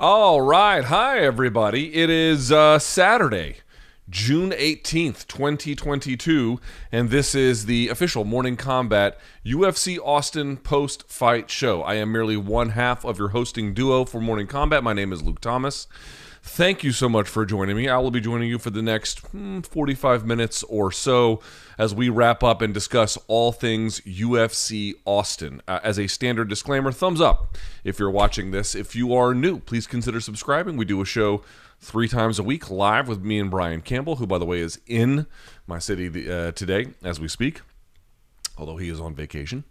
All right. Hi, everybody. It is uh, Saturday, June 18th, 2022, and this is the official Morning Kombat UFC Austin post fight show. I am merely one half of your hosting duo for Morning Kombat. My name is Luke Thomas. Thank you so much for joining me. I will be joining you for the next hmm, 45 minutes or so as we wrap up and discuss all things UFC Austin. Uh, as a standard disclaimer, thumbs up if you're watching this. If you are new, please consider subscribing. We do a show three times a week live with me and Brian Campbell, who, by the way, is in my city uh, today as we speak, although he is on vacation.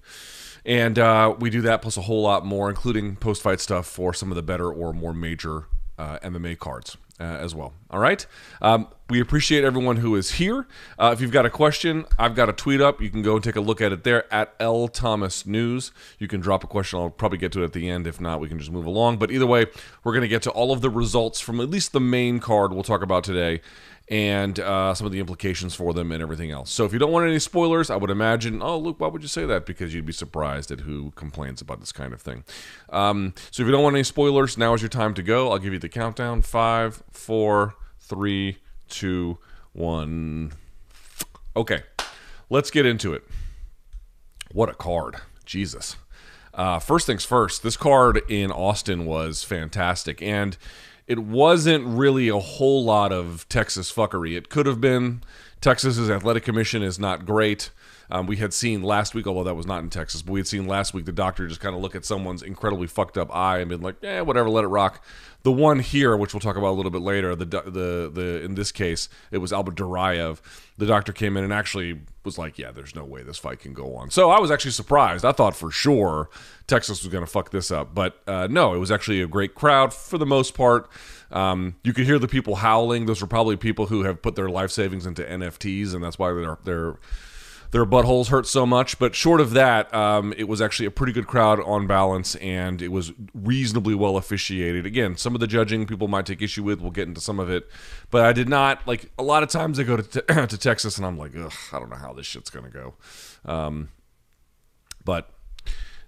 And uh, we do that plus a whole lot more, including post fight stuff for some of the better or more major uh, MMA cards uh, as well. All right. Um, we appreciate everyone who is here. Uh, if you've got a question, I've got a tweet up. You can go and take a look at it there at L Thomas News. You can drop a question. I'll probably get to it at the end. If not, we can just move along. But either way, we're going to get to all of the results from at least the main card we'll talk about today and uh, some of the implications for them and everything else. So if you don't want any spoilers, I would imagine, oh, Luke, why would you say that? Because you'd be surprised at who complains about this kind of thing. Um, so if you don't want any spoilers, now is your time to go. I'll give you the countdown five, four, three, two, one. Okay, let's get into it. What a card. Jesus. Uh, first things first, this card in Austin was fantastic. And it wasn't really a whole lot of Texas fuckery. It could have been. Texas's athletic commission is not great. Um, we had seen last week, although that was not in Texas, but we had seen last week the doctor just kind of look at someone's incredibly fucked up eye and been like, "Yeah, whatever, let it rock." The one here, which we'll talk about a little bit later, the the the in this case, it was Albert Duraev. The doctor came in and actually was like, "Yeah, there's no way this fight can go on." So I was actually surprised. I thought for sure Texas was going to fuck this up, but uh, no, it was actually a great crowd for the most part. Um, you could hear the people howling. Those were probably people who have put their life savings into NFTs, and that's why they're they're their buttholes hurt so much. But short of that, um, it was actually a pretty good crowd on balance, and it was reasonably well officiated. Again, some of the judging people might take issue with. We'll get into some of it, but I did not like. A lot of times I go to te- to Texas, and I'm like, Ugh, I don't know how this shit's gonna go. Um, but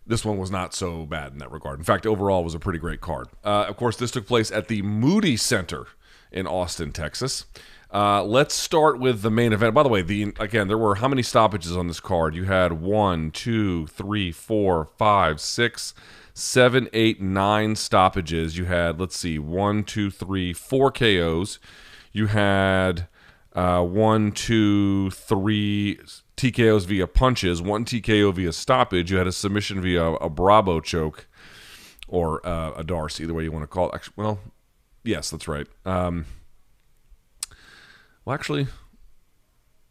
this one was not so bad in that regard. In fact, overall, was a pretty great card. Uh, of course, this took place at the Moody Center in Austin, Texas. Uh, let's start with the main event. By the way, the again, there were how many stoppages on this card? You had one, two, three, four, five, six, seven, eight, nine stoppages. You had let's see, one, two, three, four KOs. You had uh, one, two, three TKOs via punches, one TKO via stoppage. You had a submission via a Bravo choke or uh, a Darce, either way you want to call it. Actually, well, yes, that's right. Um, well, actually,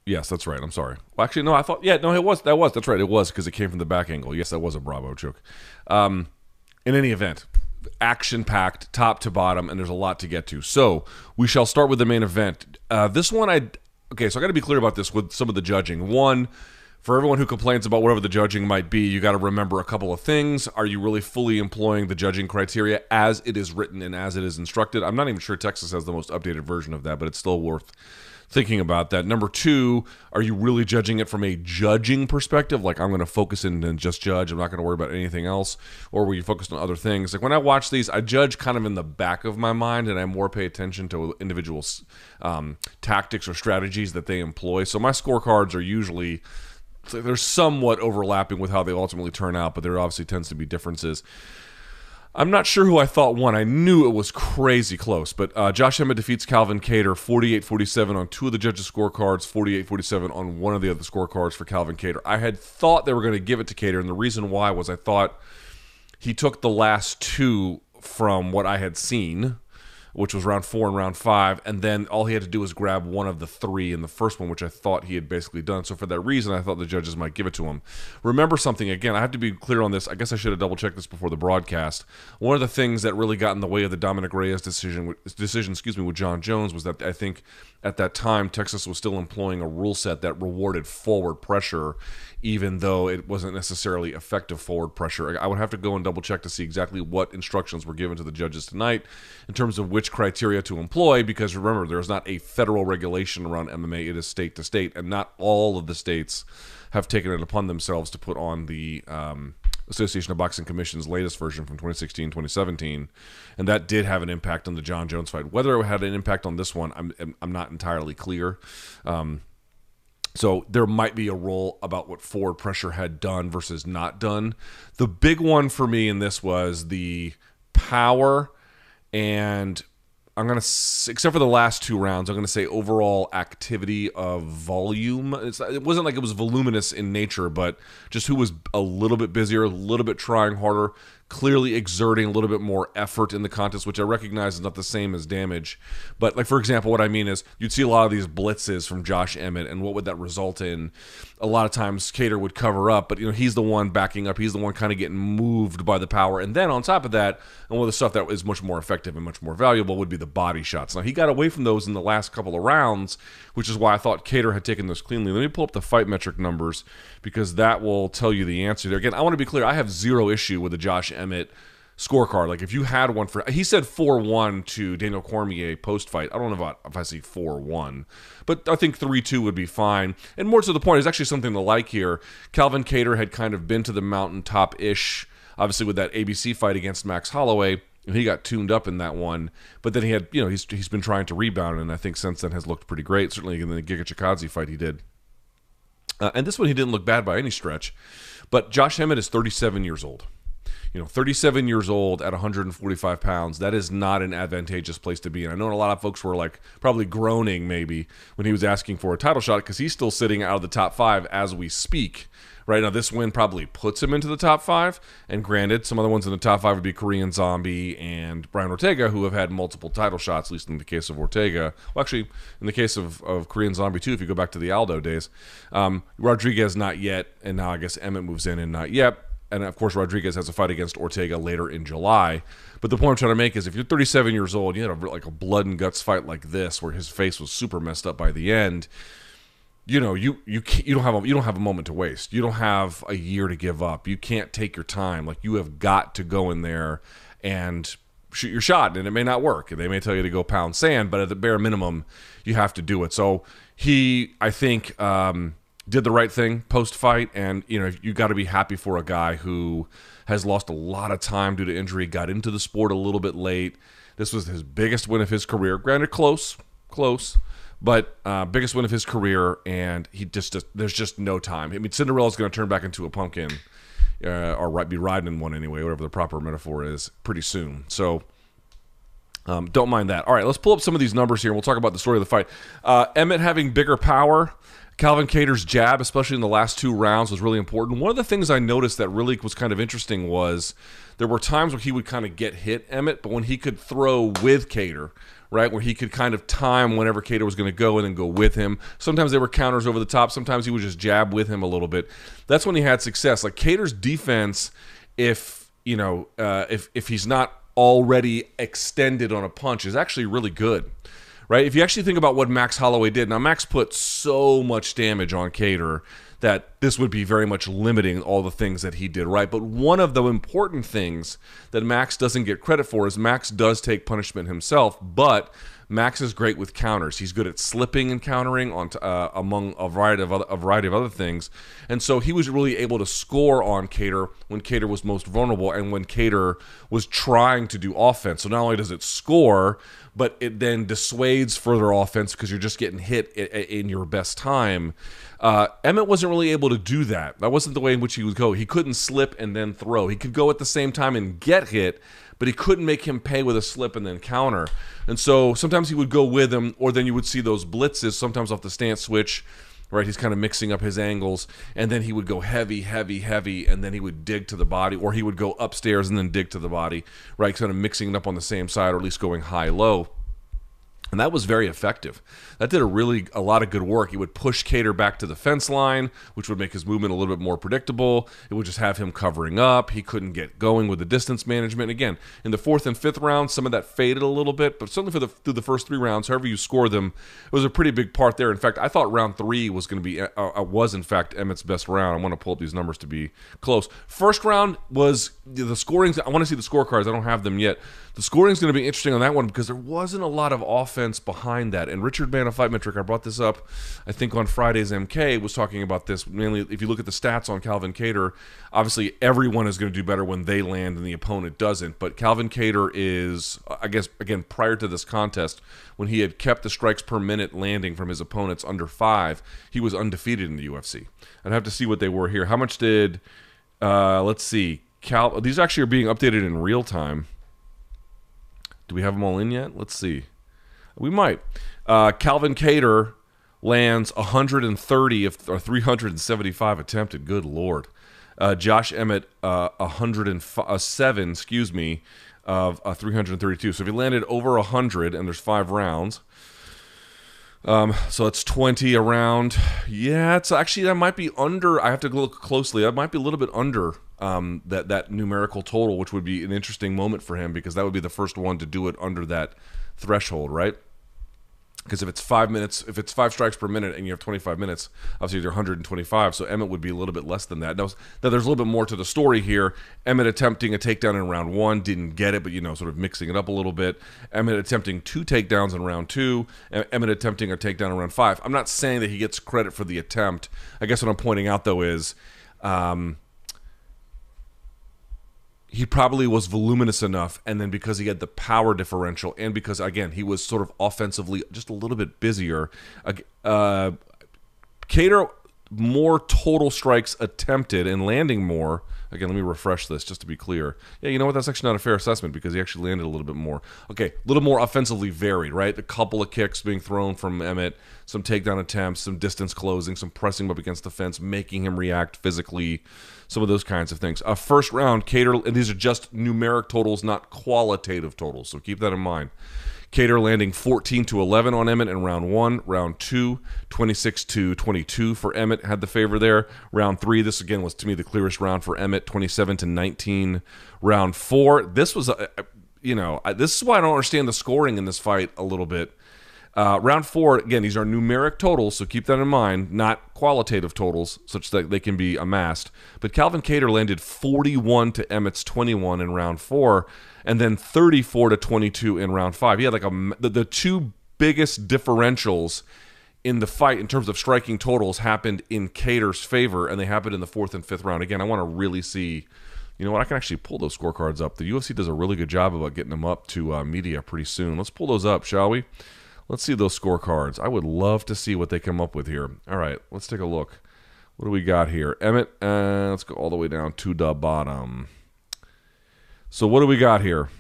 yes, that's right. I'm sorry. Well, actually, no, I thought, yeah, no, it was, that was, that's right. It was because it came from the back angle. Yes, that was a Bravo choke. Um, in any event, action packed, top to bottom, and there's a lot to get to. So we shall start with the main event. Uh, this one, I okay, so I got to be clear about this with some of the judging. One, for everyone who complains about whatever the judging might be, you got to remember a couple of things. Are you really fully employing the judging criteria as it is written and as it is instructed? I'm not even sure Texas has the most updated version of that, but it's still worth thinking about that. Number two, are you really judging it from a judging perspective? Like, I'm going to focus in and just judge. I'm not going to worry about anything else. Or were you focused on other things? Like, when I watch these, I judge kind of in the back of my mind and I more pay attention to individual um, tactics or strategies that they employ. So, my scorecards are usually. They're somewhat overlapping with how they ultimately turn out, but there obviously tends to be differences. I'm not sure who I thought won. I knew it was crazy close, but uh, Josh Emmett defeats Calvin Kattar 48 47 on two of the judges' scorecards, 48 47 on one of the other scorecards for Calvin Kattar. I had thought they were going to give it to Kattar, and the reason why was I thought he took the last two from what I had seen which was round four and round five, and then all he had to do was grab one of the three in the first one, which I thought he had basically done. So for that reason, I thought the judges might give it to him. Remember something again. I have to be clear on this. I guess I should have double checked this before the broadcast. One of the things that really got in the way of the Dominic Reyes decision, decision, excuse me, with Jon Jones was that I think at that time Texas was still employing a rule set that rewarded forward pressure even though it wasn't necessarily effective forward pressure. I would have to go and double check to see exactly what instructions were given to the judges tonight in terms of which criteria to employ, because remember, there's not a federal regulation around MMA, it is state to state, and not all of the states have taken it upon themselves to put on the. Um, Association of Boxing Commission's latest version from 2016, 2017, and that did have an impact on the Jon Jones fight. Whether it had an impact on this one, I'm I'm not entirely clear. Um, so there might be a role about what forward pressure had done versus not done. The big one for me in this was the power and I'm gonna, except for the last two rounds, I'm gonna say overall activity of volume. It's, it wasn't like it was voluminous in nature, but just who was a little bit busier, a little bit trying harder, clearly exerting a little bit more effort in the contest, which I recognize is not the same as damage. But like for example, what I mean is you'd see a lot of these blitzes from Josh Emmett, and what would that result in? A lot of times Kattar would cover up, but you know he's the one backing up. He's the one kind of getting moved by the power, and then on top of that, and one of the stuff that is much more effective and much more valuable would be the body shots. Now he got away from those in the last couple of rounds, which is why I thought Kattar had taken those cleanly. Let me pull up the fight metric numbers because that will tell you the answer there. Again, I want to be clear. I have zero issue with the Josh Emmett scorecard. Like if you had one for, he said four one to Daniel Cormier post fight. I don't know about if I see four one, but I think three two would be fine. And more to the point, is actually something to like here. Calvin Kattar had kind of been to the mountaintop ish, obviously with that ABC fight against Max Holloway. And he got tuned up in that one, but then he had, you know, he's he's been trying to rebound, and I think since then has looked pretty great. Certainly in the Giga Chikadze fight, he did. Uh, and this one, he didn't look bad by any stretch. But Josh Emmett is 37 years old you know, 37 years old at 145 pounds, that is not an advantageous place to be. And I know a lot of folks were like probably groaning maybe when he was asking for a title shot because he's still sitting out of the top five as we speak. Right now, this win probably puts him into the top five. And granted, some other ones in the top five would be Korean Zombie and Brian Ortega, who have had multiple title shots, at least in the case of Ortega. Well, actually, in the case of, of Korean Zombie, too, if you go back to the Aldo days. Um, Rodriguez, not yet. And now I guess Emmett moves in and not yet and of course Rodriguez has a fight against Ortega later in July. But the point I'm trying to make is if you're 37 years old, you had a, like a blood and guts fight like this, where his face was super messed up by the end. You know, you you you don't have a, you don't have a moment to waste. You don't have a year to give up. You can't take your time. Like you have got to go in there and shoot your shot, and it may not work. They may tell you to go pound sand, but at the bare minimum, you have to do it. So he, I think. Um, did the right thing post fight, and you know you got to be happy for a guy who has lost a lot of time due to injury, got into the sport a little bit late. This was his biggest win of his career. Granted, close, close, but uh, biggest win of his career, and he just, just there's just no time. I mean, Cinderella's going to turn back into a pumpkin, uh, or be riding in one anyway, whatever the proper metaphor is, pretty soon. So. Um, don't mind that. All right, let's pull up some of these numbers here, we'll talk about the story of the fight. Uh, Emmett having bigger power. Calvin Kattar's jab, especially in the last two rounds, was really important. One of the things I noticed that really was kind of interesting was there were times where he would kind of get hit Emmett, but when he could throw with Kattar, right, where he could kind of time whenever Kattar was going to go and then go with him. Sometimes there were counters over the top. Sometimes he would just jab with him a little bit. That's when he had success. Like Kattar's defense, if you know, uh, if if he's not already extended on a punch, is actually really good right? If you actually think about what Max Holloway did, now Max put so much damage on Kattar that this would be very much limiting all the things that he did right. But one of the important things that Max doesn't get credit for is Max does take punishment himself, but Max is great with counters. He's good at slipping and countering on uh, among a variety of other, a variety of other things, and so he was really able to score on Kattar when Kattar was most vulnerable and when Kattar was trying to do offense. So not only does it score, but it then dissuades further offense because you're just getting hit in your best time. Uh, Emmett wasn't really able to do that. That wasn't the way in which he would go. He couldn't slip and then throw. He could go at the same time and get hit, but he couldn't make him pay with a slip and then counter. And so sometimes he would go with him, or then you would see those blitzes, sometimes off the stance switch right? He's kind of mixing up his angles, and then he would go heavy, heavy, heavy, and then he would dig to the body, or he would go upstairs and then dig to the body, right? Kind of mixing it up on the same side, or at least going high low. And that was very effective. That did a really a lot of good work. It would push Kattar back to the fence line, which would make his movement a little bit more predictable. It would just have him covering up. He couldn't get going with the distance management. Again, in the fourth and fifth round, some of that faded a little bit, but certainly for the through the first three rounds, however you score them, it was a pretty big part there. In fact, I thought round three was going to be uh, uh, was in fact Emmett's best round. I want to pull up these numbers to be close. First round was the scorings. I want to see the scorecards. I don't have them yet. The scoring is going to be interesting on that one because there wasn't a lot of offense behind that. And Richard Mann of Fight Metric, I brought this up, I think on Friday's MK was talking about this mainly. If you look at the stats on Calvin Kattar, obviously everyone is going to do better when they land and the opponent doesn't. But Calvin Kattar is, I guess, again prior to this contest, when he had kept the strikes per minute landing from his opponents under five, he was undefeated in the UFC. I'd have to see what they were here. How much did? Uh, let's see. Cal, these actually are being updated in real time. Do we have them all in yet? Let's see. We might. Uh, Calvin Kattar lands 130 of or 375 attempted. Good lord. Uh, Josh Emmett uh, 107, uh, excuse me, of uh, 332. So if he landed over 100 and there's five rounds, um, so it's 20 around. Yeah, it's actually that might be under. I have to look closely. That might be a little bit under um, that that numerical total, which would be an interesting moment for him because that would be the first one to do it under that threshold, right? Because if it's five minutes, if it's five strikes per minute and you have 25 minutes, obviously you're 125. So Emmett would be a little bit less than that. Now, now there's a little bit more to the story here. Emmett attempting a takedown in round one, didn't get it, but you know, sort of mixing it up a little bit. Emmett attempting two takedowns in round two. Emmett attempting a takedown in round five. I'm not saying that he gets credit for the attempt. I guess what I'm pointing out though is. Um, he probably was voluminous enough and then because he had the power differential and because again he was sort of offensively just a little bit busier uh Kattar more total strikes attempted and landing more Again, let me refresh this just to be clear. Yeah, you know what? That's actually not a fair assessment because he actually landed a little bit more. Okay, a little more offensively varied, right? A couple of kicks being thrown from Emmett, some takedown attempts, some distance closing, some pressing up against the fence, making him react physically, some of those kinds of things. A first round, Kattar, and these are just numeric totals, not qualitative totals, so keep that in mind. Kattar landing 14 to 11 on Emmett in round one. Round two, 26 to 22 for Emmett had the favor there. Round three, this again was to me the clearest round for Emmett, 27 to 19. Round four, this was a, you know, this is why I don't understand the scoring in this fight a little bit. Uh, round four, again, these are numeric totals, so keep that in mind, not qualitative totals, such that they can be amassed. But Calvin Kattar landed 41 to Emmett's 21 in round four and then 34 to 22 in round five. He had like a the, the two biggest differentials in the fight in terms of striking totals happened in Kattar's favor, and they happened in the fourth and fifth round. Again, I want to really see. You know what? I can actually pull those scorecards up. The UFC does a really good job about getting them up to uh, media pretty soon. Let's pull those up, shall we? Let's see those scorecards. I would love to see what they come up with here. All right, let's take a look. What do we got here? Emmett, uh, let's go all the way down to the bottom. So what do we got here?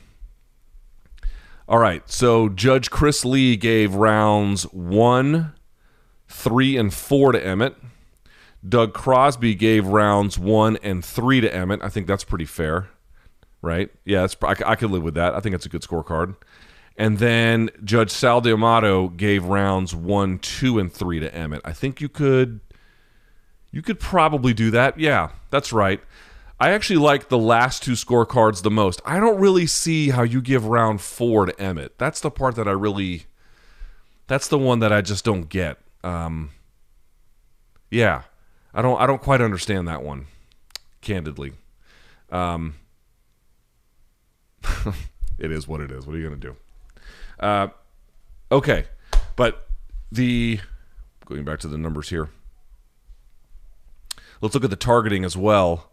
All right. So Judge Chris Lee gave rounds one, three, and four to Emmett. Doug Crosby gave rounds one and three to Emmett. I think that's pretty fair, right? Yeah, that's, I, I could live with that. I think it's a good scorecard. And then Judge Sal D'Amato gave rounds one, two, and three to Emmett. I think you could, you could probably do that. Yeah, that's right. I actually like the last two scorecards the most. I don't really see how you give round four to Emmett. That's the part that I really. That's the one that I just don't get. Um, yeah, I don't. I don't quite understand that one, candidly. Um, it is what it is. What are you gonna do? Uh, okay, but the going back to the numbers here. Let's look at the targeting as well.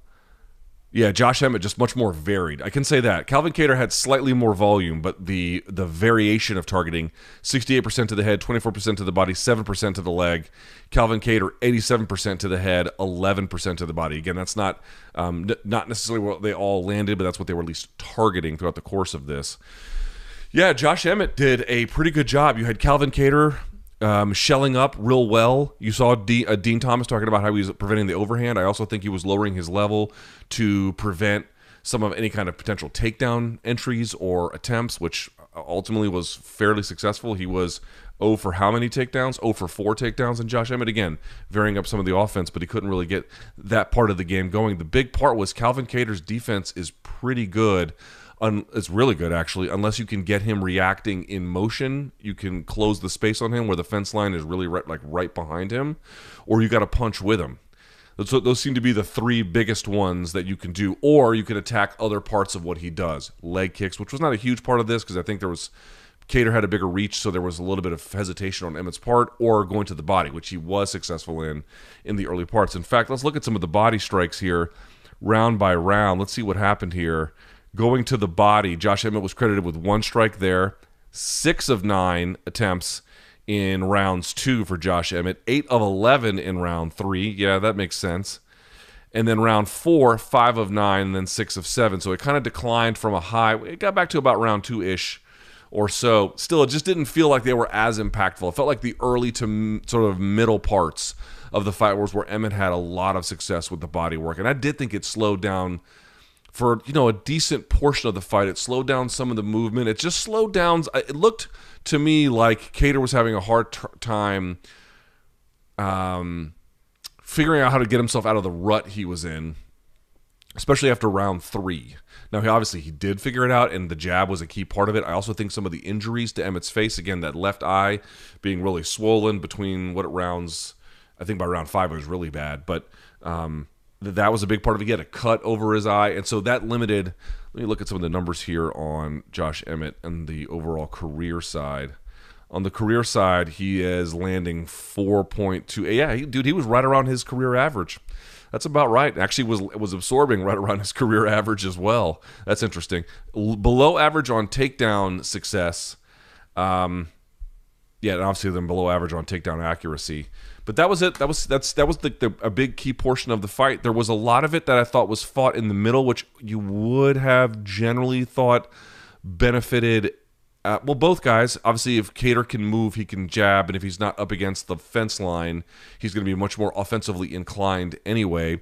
Yeah, Josh Emmett just much more varied. I can say that. Calvin Kattar had slightly more volume, but the the variation of targeting 68% to the head, 24% to the body, 7% to the leg. Calvin Kattar 87% to the head, 11% to the body. Again, that's not um, n- not necessarily what they all landed, but that's what they were at least targeting throughout the course of this. Yeah, Josh Emmett did a pretty good job. You had Calvin Kattar um, shelling up real well. You saw D, uh, Dean Thomas talking about how he was preventing the overhand. I also think he was lowering his level to prevent some of any kind of potential takedown entries or attempts, which ultimately was fairly successful. He was 0 for how many takedowns? 0 for 4 takedowns. And Josh Emmett, again, varying up some of the offense, but he couldn't really get that part of the game going. The big part was Calvin Kattar's defense is pretty good un, it's really good actually. Unless you can get him reacting in motion, you can close the space on him where the fence line is really right, like right behind him, or you got to punch with him. Those, those seem to be the three biggest ones that you can do, or you can attack other parts of what he does. Leg kicks, which was not a huge part of this because I think there was Kattar had a bigger reach, so there was a little bit of hesitation on Emmett's part, or going to the body, which he was successful in in the early parts. In fact, let's look at some of the body strikes here, round by round. Let's see what happened here. Going to the body, Josh Emmett was credited with one strike there, six of nine attempts in rounds two for Josh Emmett, eight of 11 in round three. Yeah, that makes sense. And then round four, five of nine, and then six of seven. So it kind of declined from a high. It got back to about round two ish or so. Still, it just didn't feel like they were as impactful. It felt like the early to m- sort of middle parts of the fight wars where Emmett had a lot of success with the body work. And I did think it slowed down for you know a decent portion of the fight. It slowed down some of the movement. It just slowed down. It looked to me like Kattar was having a hard t- time um, figuring out how to get himself out of the rut he was in, especially after round three. Now, he obviously he did figure it out, and the jab was a key part of it. I also think some of the injuries to Emmett's face, again, that left eye being really swollen between what it rounds. I think by round five it was really bad, but um, that was a big part of it. He had a cut over his eye, and so that limited. Let me look at some of the numbers here on Josh Emmett and the overall career side. On the career side, he is landing 4.2. Yeah, he, dude, he was right around his career average. That's about right. Actually, was was absorbing right around his career average as well. That's interesting. L- below average on takedown success. Um, yeah, and obviously then below average on takedown accuracy. But that was it. That was that's that was the, the, a big key portion of the fight. There was a lot of it that I thought was fought in the middle, which you would have generally thought benefited. Uh, well, both guys. Obviously, if Kattar can move, he can jab, and if he's not up against the fence line, he's going to be much more offensively inclined anyway.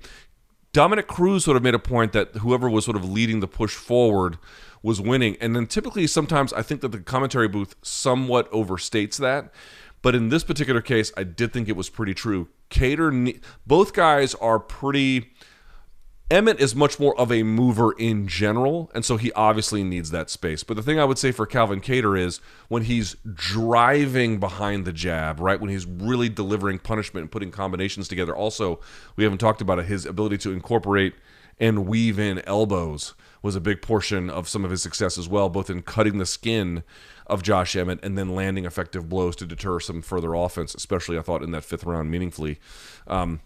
Dominick Cruz sort of made a point that whoever was sort of leading the push forward was winning. And then typically, sometimes I think that the commentary booth somewhat overstates that. But in this particular case, I did think it was pretty true. Kattar, both guys are pretty. Emmett is much more of a mover in general, and so he obviously needs that space. But the thing I would say for Calvin Kattar is when he's driving behind the jab, right? When he's really delivering punishment and putting combinations together. Also, we haven't talked about it, his ability to incorporate and weave in elbows was a big portion of some of his success as well, both in cutting the skin of Josh Emmett and then landing effective blows to deter some further offense, especially I thought in that fifth round meaningfully. Um,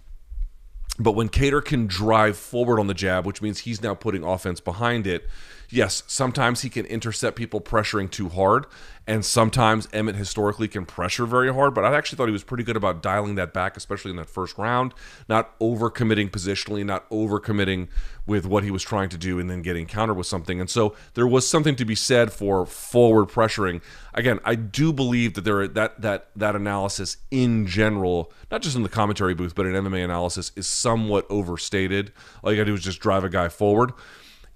but when Kattar can drive forward on the jab, which means he's now putting offense behind it, yes, sometimes he can intercept people pressuring too hard, and sometimes Emmett historically can pressure very hard. But I actually thought he was pretty good about dialing that back, especially in that first round, not overcommitting positionally, not overcommitting with what he was trying to do, and then getting countered with something. And so there was something to be said for forward pressuring. Again, I do believe that there that that that analysis in general, not just in the commentary booth, but in MMA analysis, is somewhat overstated. All you got to do is just drive a guy forward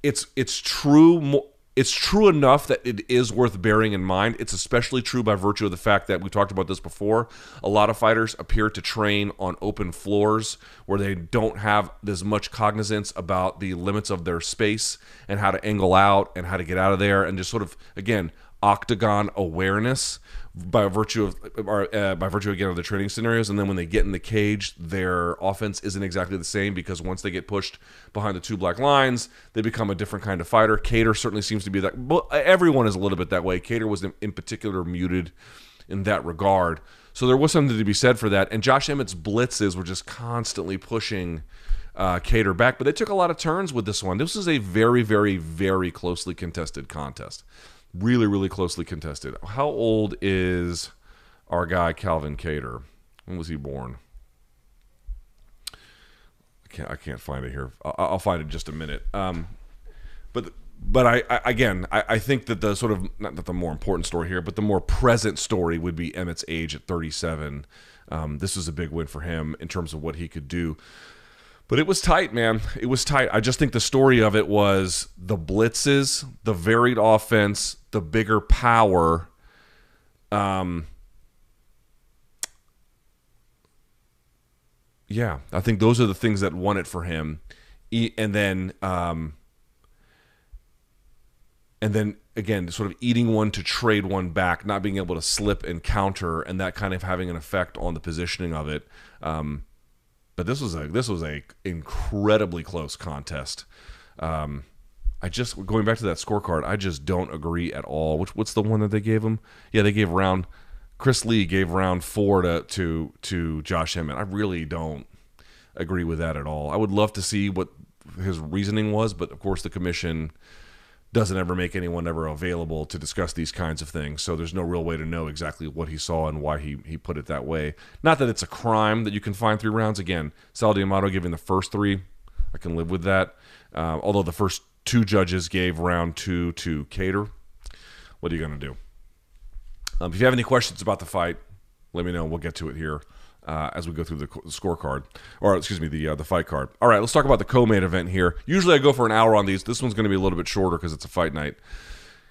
it's it's true it's true enough that it is worth bearing in mind. It's especially true by virtue of the fact that we talked about this before. A lot of fighters appear to train on open floors where they don't have as much cognizance about the limits of their space and how to angle out and how to get out of there and just sort of again octagon awareness by virtue of uh, by virtue again of the training scenarios. And then when they get in the cage their offense isn't exactly the same because once they get pushed behind the two black lines they become a different kind of fighter. Kattar certainly seems to be that but everyone is a little bit that way. Kattar was in, in particular muted in that regard. So there was something to be said for that. And Josh Emmett's blitzes were just constantly pushing uh, Kattar back. But they took a lot of turns with this one. This is a very very very closely contested contest really, really closely contested. How old is our guy Calvin Kattar? When was he born? I can't. I can't find it here. I'll, I'll find it in just a minute. Um, but but I, I again I, I, think that the sort of not that the more important story here, but the more present story would be Emmett's age at 37. Um, this was a big win for him in terms of what he could do. But it was tight, man. It was tight. I just think the story of it was the blitzes, the varied offense, the bigger power. Um, yeah, I think those are the things that won it for him. And then, um, and then again, sort of eating one to trade one back, not being able to slip and counter, and that kind of having an effect on the positioning of it. Um, but this was a this was a incredibly close contest. Um, I just going back to that scorecard. I just don't agree at all. Which what's the one that they gave him? Yeah, they gave round. Chris Lee gave round four to to to Josh Emmett. I really don't agree with that at all. I would love to see what his reasoning was, but of course the commission doesn't ever make anyone ever available to discuss these kinds of things. So there's no real way to know exactly what he saw and why he, he put it that way. Not that it's a crime that you can find three rounds. Again, Sal D'Amato giving the first three, I can live with that. Uh, although the first two judges gave round two to Kattar. What are you going to do? Um, if you have any questions about the fight, let me know. We'll get to it here uh, as we go through the, scorecard, or excuse me, the uh, the fight card. All right, let's talk about the co-main event here. Usually I go for an hour on these. This one's going to be a little bit shorter because it's a fight night.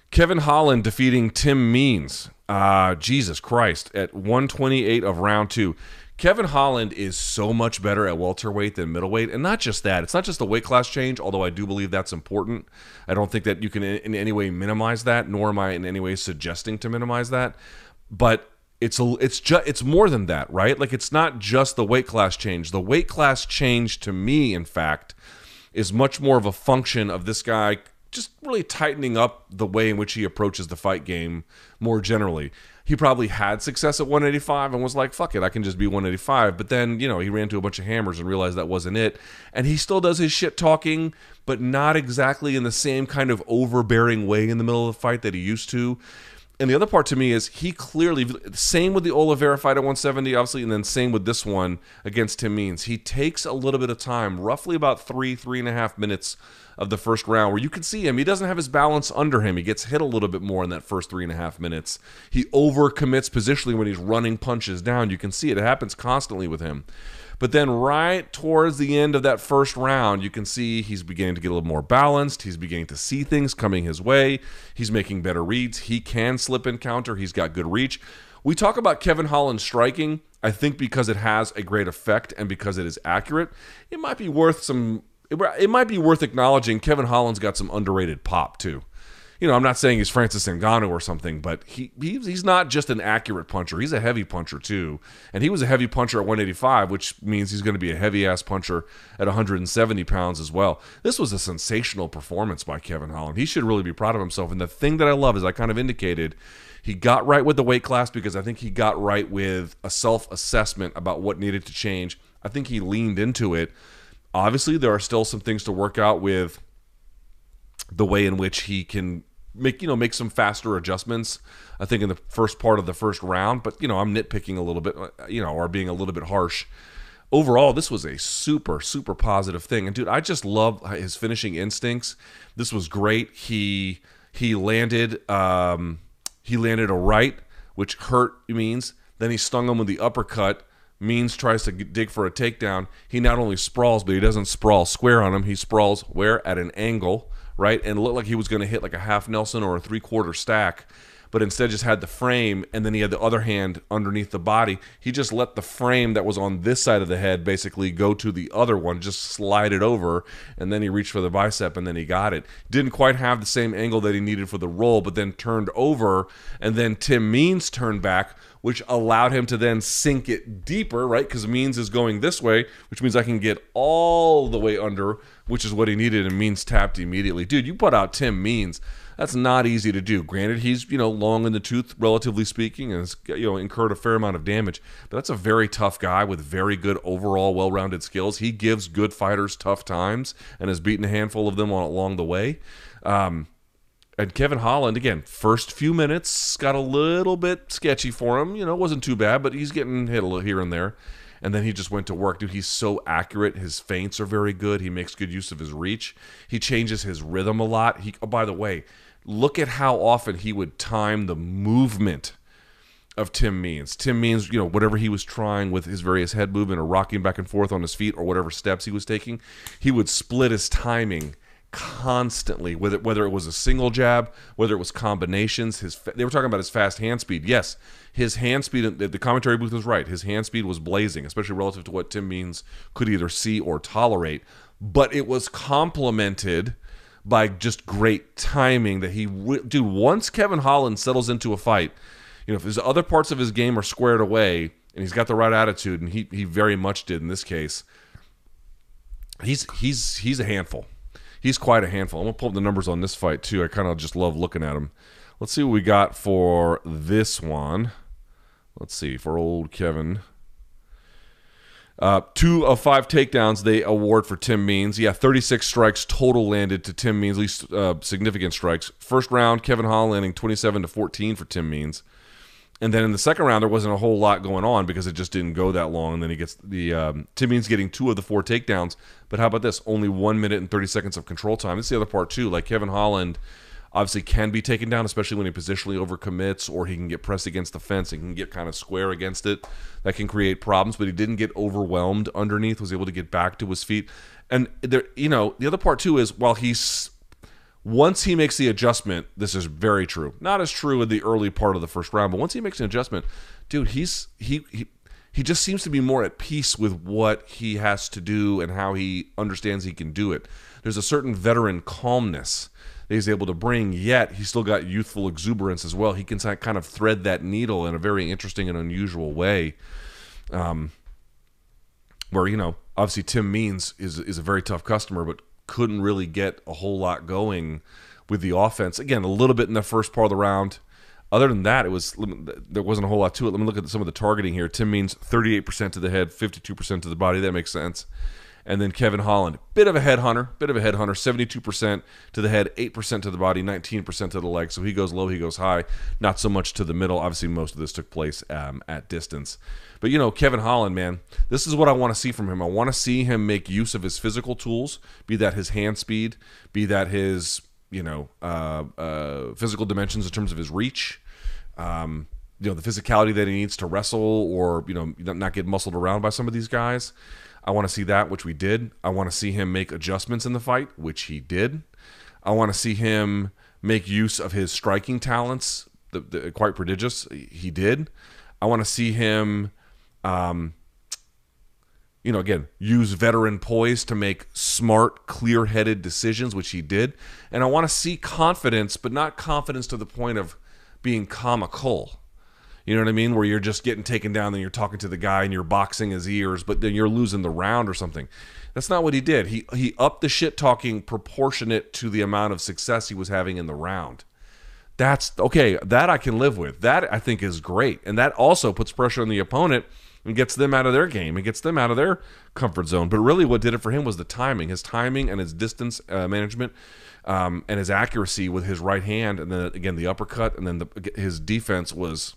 Kevin Holland defeating Tim Means. Uh, Jesus Christ, at 128 of round two. Kevin Holland is so much better at welterweight than middleweight, and not just that. It's not just the weight class change, although I do believe that's important. I don't think that you can in any way minimize that, nor am I in any way suggesting to minimize that. But it's a, it's just it's more than that, right? Like it's not just the weight class change. The weight class change to me, in fact, is much more of a function of this guy just really tightening up the way in which he approaches the fight game more generally. He probably had success at 185 and was like, fuck it, I can just be 185. But then, you know, he ran to a bunch of hammers and realized that wasn't it. And he still does his shit talking, but not exactly in the same kind of overbearing way in the middle of the fight that he used to and the other part to me is he clearly same with the Oliveira fight at 170, obviously, and then same with this one against Tim Means. He takes a little bit of time, roughly about three, three and a half minutes of the first round, where you can see him. He doesn't have his balance under him. He gets hit a little bit more in that first three and a half minutes. He overcommits positionally when he's running punches down. You can see it. It happens constantly with him. But then, right towards the end of that first round, you can see he's beginning to get a little more balanced. He's beginning to see things coming his way. He's making better reads. He can slip and counter. He's got good reach. We talk about Kevin Holland striking. I think because it has a great effect and because it is accurate, it might be worth some. It might be worth acknowledging Kevin Holland's got some underrated pop too you know, I'm not saying he's Francis Ngannou or something, but he he's, he's not just an accurate puncher. He's a heavy puncher too, and he was a heavy puncher at 185, which means he's going to be a heavy ass puncher at 170 pounds as well. This was a sensational performance by Kevin Holland. He should really be proud of himself. And the thing that I love is I kind of indicated he got right with the weight class because I think he got right with a self assessment about what needed to change. I think he leaned into it. Obviously, there are still some things to work out with the way in which he can make you know make some faster adjustments. I think in the first part of the first round, but you know I'm nitpicking a little bit, uh, you know, or being a little bit harsh. Overall, this was a super super positive thing, and dude, I just love his finishing instincts. This was great. He he landed um, he landed a right, which hurt Means. Then he stung him with the uppercut. Means tries to dig for a takedown. He not only sprawls, but he doesn't sprawl square on him. He sprawls where at an angle right? And it looked like he was going to hit like a half Nelson or a three quarter stack, but instead just had the frame and then he had the other hand underneath the body. He just let the frame that was on this side of the head basically go to the other one, just slide it over, and then he reached for the bicep and then he got it. Didn't quite have the same angle that he needed for the roll, but then turned over, and then Tim Means turned back which allowed him to then sink it deeper, right? Because Means is going this way, which means I can get all the way under, which is what he needed, and Means tapped immediately. Dude, you put out Tim Means. That's not easy to do. Granted, he's you know long in the tooth, relatively speaking, and has you know incurred a fair amount of damage. But that's a very tough guy with very good overall, well-rounded skills. He gives good fighters tough times and has beaten a handful of them on, along the way. Um, and Kevin Holland, again, first few minutes got a little bit sketchy for him. You know, wasn't too bad, but he's getting hit a little here and there. And then he just went to work. Dude, he's so accurate. His feints are very good. He makes good use of his reach. He changes his rhythm a lot. He, oh, by the way, look at how often he would time the movement of Tim Means. Tim Means, you know, whatever he was trying with his various head movement or rocking back and forth on his feet or whatever steps he was taking, he would split his timing constantly whether whether it was a single jab whether it was combinations his they were talking about his fast hand speed yes his hand speed the commentary booth was right his hand speed was blazing especially relative to what Tim Means could either see or tolerate but it was complemented by just great timing that he dude once Kevin Holland settles into a fight you know if his other parts of his game are squared away and he's got the right attitude, and he he very much did in this case. He's he's he's a handful. He's quite a handful. I'm gonna pull up the numbers on this fight too. I kind of just love looking at him. Let's see what we got for this one. Let's see for old Kevin. Uh, two of five takedowns they award for Tim Means. Yeah, 36 strikes total landed to Tim Means, least uh, significant strikes. First round, Kevin Holland landing 27 to 14 for Tim Means. And then in the second round, there wasn't a whole lot going on because it just didn't go that long. And then he gets the um, Tim Means getting two of the four takedowns. But how about this? Only one minute and 30 seconds of control time. This is the other part, too. Like Kevin Holland obviously can be taken down, especially when he positionally overcommits or he can get pressed against the fence. He can get kind of square against it. That can create problems, but he didn't get overwhelmed underneath, was able to get back to his feet. And there, you know, the other part too is while he's once he makes the adjustment, this is very true. Not as true in the early part of the first round, but once he makes an adjustment, dude, he's he he he just seems to be more at peace with what he has to do and how he understands he can do it. There's a certain veteran calmness he's able to bring, yet he's still got youthful exuberance as well. He can kind of thread that needle in a very interesting and unusual way. Um, where you know, obviously Tim Means is is a very tough customer, but couldn't really get a whole lot going with the offense. Again, a little bit in the first part of the round. Other than that, it was there wasn't a whole lot to it. Let me look at some of the targeting here. Tim Means 38% to the head, 52% to the body. That makes sense. And then Kevin Holland, bit of a headhunter, bit of a headhunter, 72% to the head, 8% to the body, 19% to the leg. So he goes low, he goes high, not so much to the middle. Obviously, most of this took place um, at distance. But you know, Kevin Holland, man, this is what I want to see from him. I want to see him make use of his physical tools, be that his hand speed, be that his you know uh, uh, physical dimensions in terms of his reach. Um, you know the physicality that he needs to wrestle or you know not get muscled around by some of these guys I want to see that, which we did. I want to see him make adjustments in the fight, which he did. I want to see him make use of his striking talents, the, the, quite prodigious. He did. I want to see him, um, you know, again, use veteran poise to make smart, clear headed decisions, which he did. And I want to see confidence, but not confidence to the point of being comical. You know what I mean? Where you're just getting taken down, then you're talking to the guy and you're boxing his ears, but then you're losing the round or something. That's not what he did. He he upped the shit talking proportionate to the amount of success he was having in the round. That's okay. That I can live with. That I think is great, and that also puts pressure on the opponent and gets them out of their game and gets them out of their comfort zone. But really, what did it for him was the timing, his timing and his distance uh, management, um, and his accuracy with his right hand, and then again the uppercut, and then the, his defense was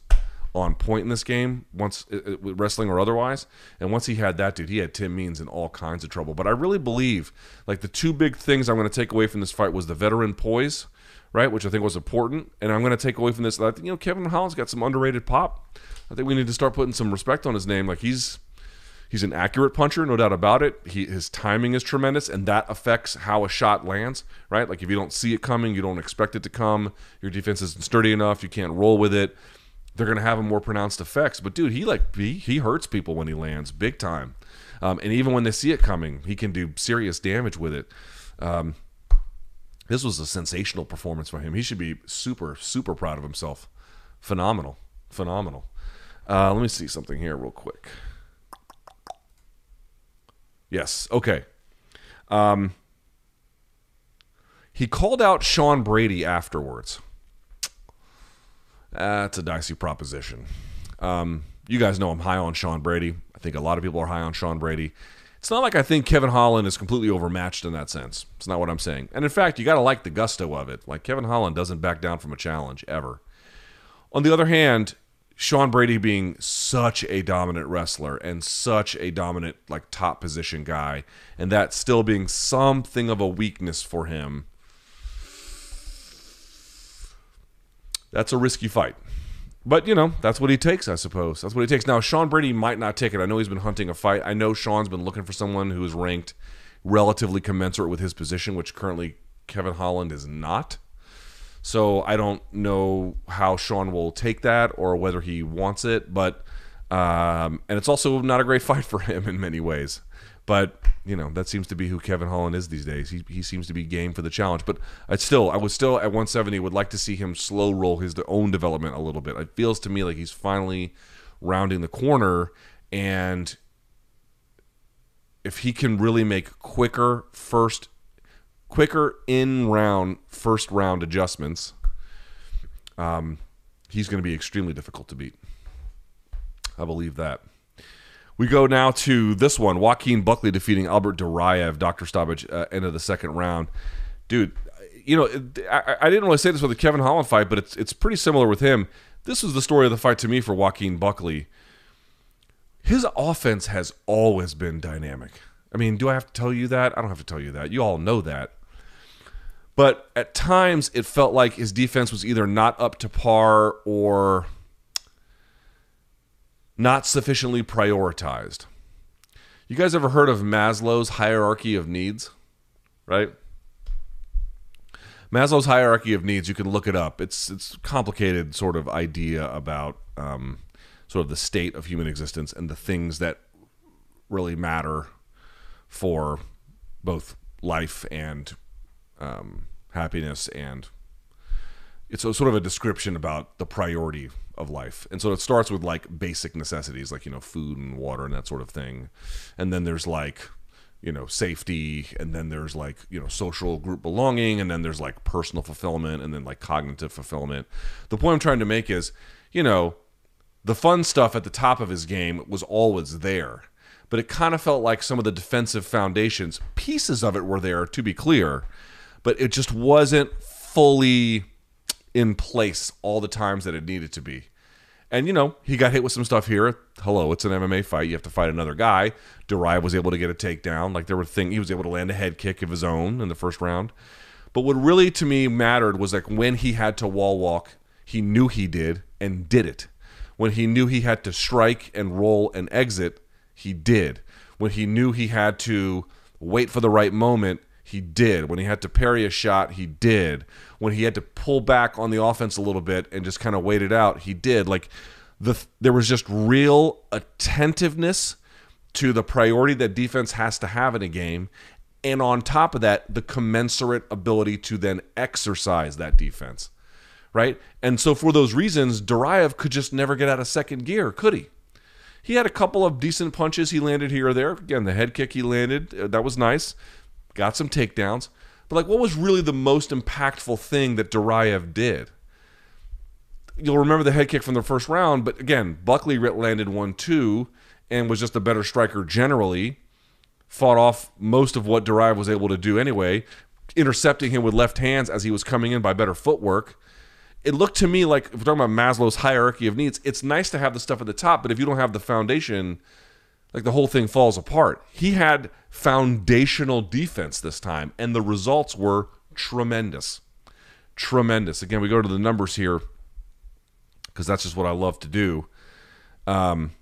on point in this game, once uh, uh wrestling or otherwise. And once he had that dude, he had Tim Means in all kinds of trouble. But I really believe like the two big things I'm going to take away from this fight was the veteran poise, right, which I think was important, and I'm going to take away from this. Think you know Kevin Holland's got some underrated pop. I think we need to start putting some respect on his name. Like he's he's an accurate puncher, no doubt about it. He, his timing is tremendous, and that affects how a shot lands, right? Like if you don't see it coming, you don't expect it to come. Your defense isn't sturdy enough. You can't roll with it they're going to have a more pronounced effects. But dude, he like he, he hurts people when he lands big time, um, and even when they see it coming, he can do serious damage with it. Um, this was a sensational performance for him. He should be super super proud of himself. Phenomenal, phenomenal. Uh, let me see something here real quick. Yes, okay. Um, he called out Sean Brady afterwards. That's a dicey proposition. Um, you guys know I'm high on Sean Brady. I think a lot of people are high on Sean Brady. It's not like I think Kevin Holland is completely overmatched in that sense. It's not what I'm saying. And in fact, you got to like the gusto of it. Like Kevin Holland doesn't back down from a challenge ever. On the other hand, Sean Brady being such a dominant wrestler and such a dominant like top position guy and that still being something of a weakness for him that's a risky fight. But you know, that's what he takes, I suppose. That's what he takes. Now, Sean Brady might not take it. I know he's been hunting a fight. I know Sean's been looking for someone who is ranked relatively commensurate with his position, which currently Kevin Holland is not. So I don't know how Sean will take that or whether he wants it, but um, and it's also not a great fight for him in many ways. But you know that seems to be who Kevin Holland is these days. He, he seems to be game for the challenge. But I still, I would still at 170 would like to see him slow roll his own development a little bit. It feels to me like he's finally rounding the corner and if he can really make quicker first quicker in round first round adjustments um, he's going to be extremely difficult to beat i believe that we go now to this one joaquin buckley defeating albert duraev dr stoppage uh, end of the second round dude you know I, I didn't really say this with the kevin holland fight but it's, it's pretty similar with him this was the story of the fight to me for joaquin buckley his offense has always been dynamic. I mean, do I have to tell you that? I don't have to tell you that. You all know that. But at times it felt like his defense was either not up to par or not sufficiently prioritized. You guys ever heard of Maslow's hierarchy of needs? Right? Maslow's hierarchy of needs, you can look it up. It's it's complicated sort of idea about um, sort of the state of human existence and the things that really matter for both life and um, happiness and it's a, sort of a description about the priority of life. And so it starts with like basic necessities like you know food and water and that sort of thing. And then there's like you know safety. And then there's like you know social group belonging. And then there's like personal fulfillment and then like cognitive fulfillment. The point i'm trying to make is you know the fun stuff at the top of his game was always there. But it kind of felt like some of the defensive foundations, pieces of it were there, to be clear, but it just wasn't fully in place all the times that it needed to be. And, you know, he got hit with some stuff here. Hello, it's an MMA fight. You have to fight another guy. Duraev was able to get a takedown. Like, there were things, he was able to land a head kick of his own in the first round. But what really to me mattered was like when he had to wall walk, he knew he did and did it. When he knew he had to strike and roll and exit, he did. When he knew he had to wait for the right moment, he did. When he had to parry a shot, he did. When he had to pull back on the offense a little bit and just kind of wait it out, he did. Like the there was just real attentiveness to the priority that defense has to have in a game and on top of that the commensurate ability to then exercise that defense right? And so for those reasons, Duraev could just never get out of second gear, could he? He had a couple of decent punches he landed here or there. Again, the head kick he landed, uh, that was nice. Got some takedowns. But like what was really the most impactful thing that Duraev did? You'll remember the head kick from the first round, but again, Buckley landed one too and was just a better striker generally. Fought off most of what Duraev was able to do anyway, intercepting him with left hands as he was coming in by better footwork it looked to me like if we're talking about Maslow's hierarchy of needs, it's nice to have the stuff at the top, but if you don't have the foundation, like the whole thing falls apart. He had foundational defense this time, and the results were tremendous. Tremendous. Again, we go to the numbers here because that's just what I love to do. Um,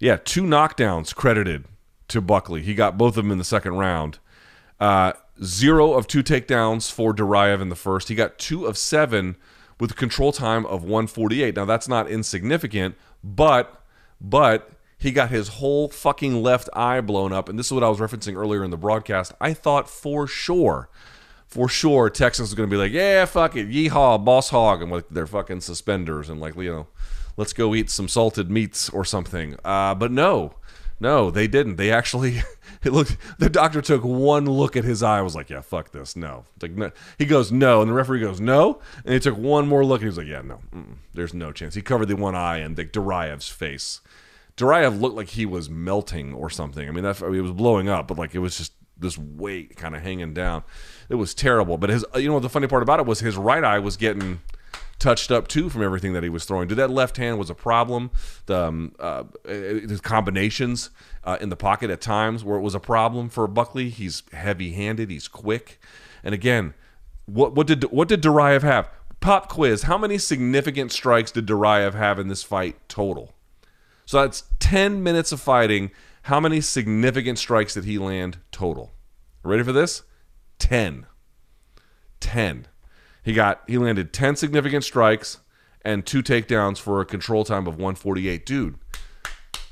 yeah, two knockdowns credited to Buckley. He got both of them in the second round. Uh, zero of two takedowns for Duraev in the first. He got two of seven with a control time of 148. Now that's not insignificant, but but he got his whole fucking left eye blown up, and this is what I was referencing earlier in the broadcast. I thought for sure, for sure, Texas was going to be like, yeah, fuck it, yeehaw, boss hog, and with their fucking suspenders and like you know, let's go eat some salted meats or something. Uh, but no, no, they didn't. They actually, it looked. The doctor took one look at his eye. Was like, yeah, fuck this. No. Like, no. He goes, no, and the referee goes, no, and he took one more look, and he was like, yeah, no, there's no chance. He covered the one eye and the Duraev's face. Duraev looked like he was melting or something. I mean, that I mean, it was blowing up, but like it was just this weight kind of hanging down. It was terrible. But his, you know, the funny part about it was his right eye was getting touched up too from everything that he was throwing. Did that left hand was a problem? The um, uh, his combinations uh, in the pocket at times where it was a problem for Buckley. He's heavy-handed. He's quick. And again, what what did what did Duraev have? Pop quiz. How many significant strikes did Duraev have in this fight total? So that's 10 minutes of fighting. How many significant strikes did he land total? Ready for this? 10. 10. He got he landed 10 significant strikes and two takedowns for a control time of 148. Dude,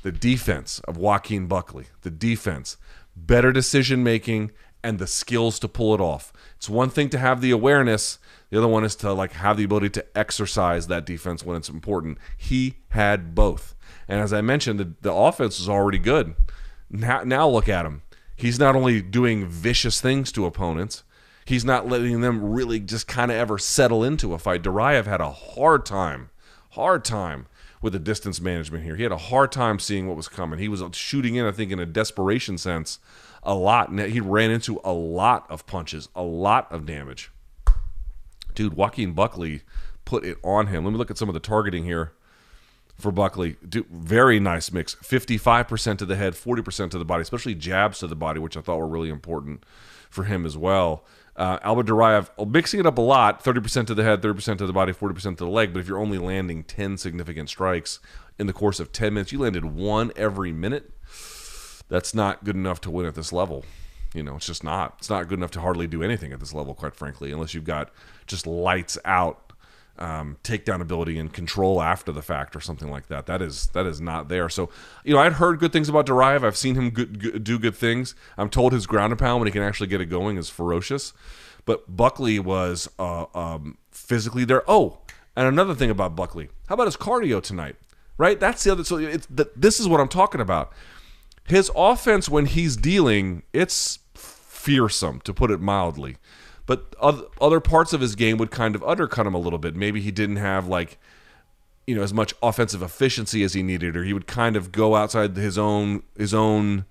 the defense of Joaquin Buckley, the defense, better decision making and the skills to pull it off. It's one thing to have the awareness, the other one is to like have the ability to exercise that defense when it's important. He had both. And as I mentioned, the, the offense is already good. Now, now look at him. He's not only doing vicious things to opponents, he's not letting them really just kind of ever settle into a fight. Duraev had a hard time, hard time with the distance management here. He had a hard time seeing what was coming. He was shooting in, I think, in a desperation sense, a lot. He ran into a lot of punches, a lot of damage. Dude, Joaquin Buckley put it on him. Let me look at some of the targeting here for Buckley. Dude, very nice mix. 55% to the head, 40% to the body, especially jabs to the body, which I thought were really important for him as well. Uh, Albert Duraev mixing it up a lot 30% to the head, 30% to the body, 40% to the leg. But if you're only landing 10 significant strikes in the course of 10 minutes, you landed one every minute. That's not good enough to win at this level. You know, it's just not. It's not good enough to hardly do anything at this level, quite frankly, unless you've got just lights out um, takedown ability and control after the fact or something like that. That is that is not there. So you know, I'd heard good things about Duraev. I've seen him good, good, do good things. I'm told his ground and pound when he can actually get it going is ferocious. But Buckley was uh, um, physically there. Oh, and another thing about Buckley. How about his cardio tonight? Right. That's the other. So it's the, this is what I'm talking about. His offense when he's dealing, it's fearsome to put it mildly but other parts of his game would kind of undercut him a little bit. Maybe he didn't have like you know as much offensive efficiency as he needed, or he would kind of go outside his own his own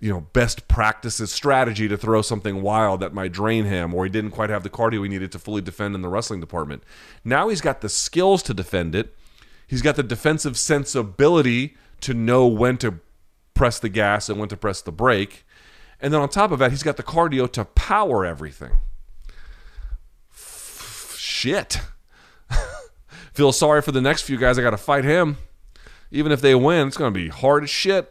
you know best practices strategy to throw something wild that might drain him, or he didn't quite have the cardio he needed to fully defend in the wrestling department. Now he's got the skills to defend it. He's got the defensive sensibility to know when to press the gas and when to press the brake. And then on top of that, he's got the cardio to power everything. F- shit. Feel sorry for the next few guys. I got to fight him. Even if they win, it's going to be hard as shit.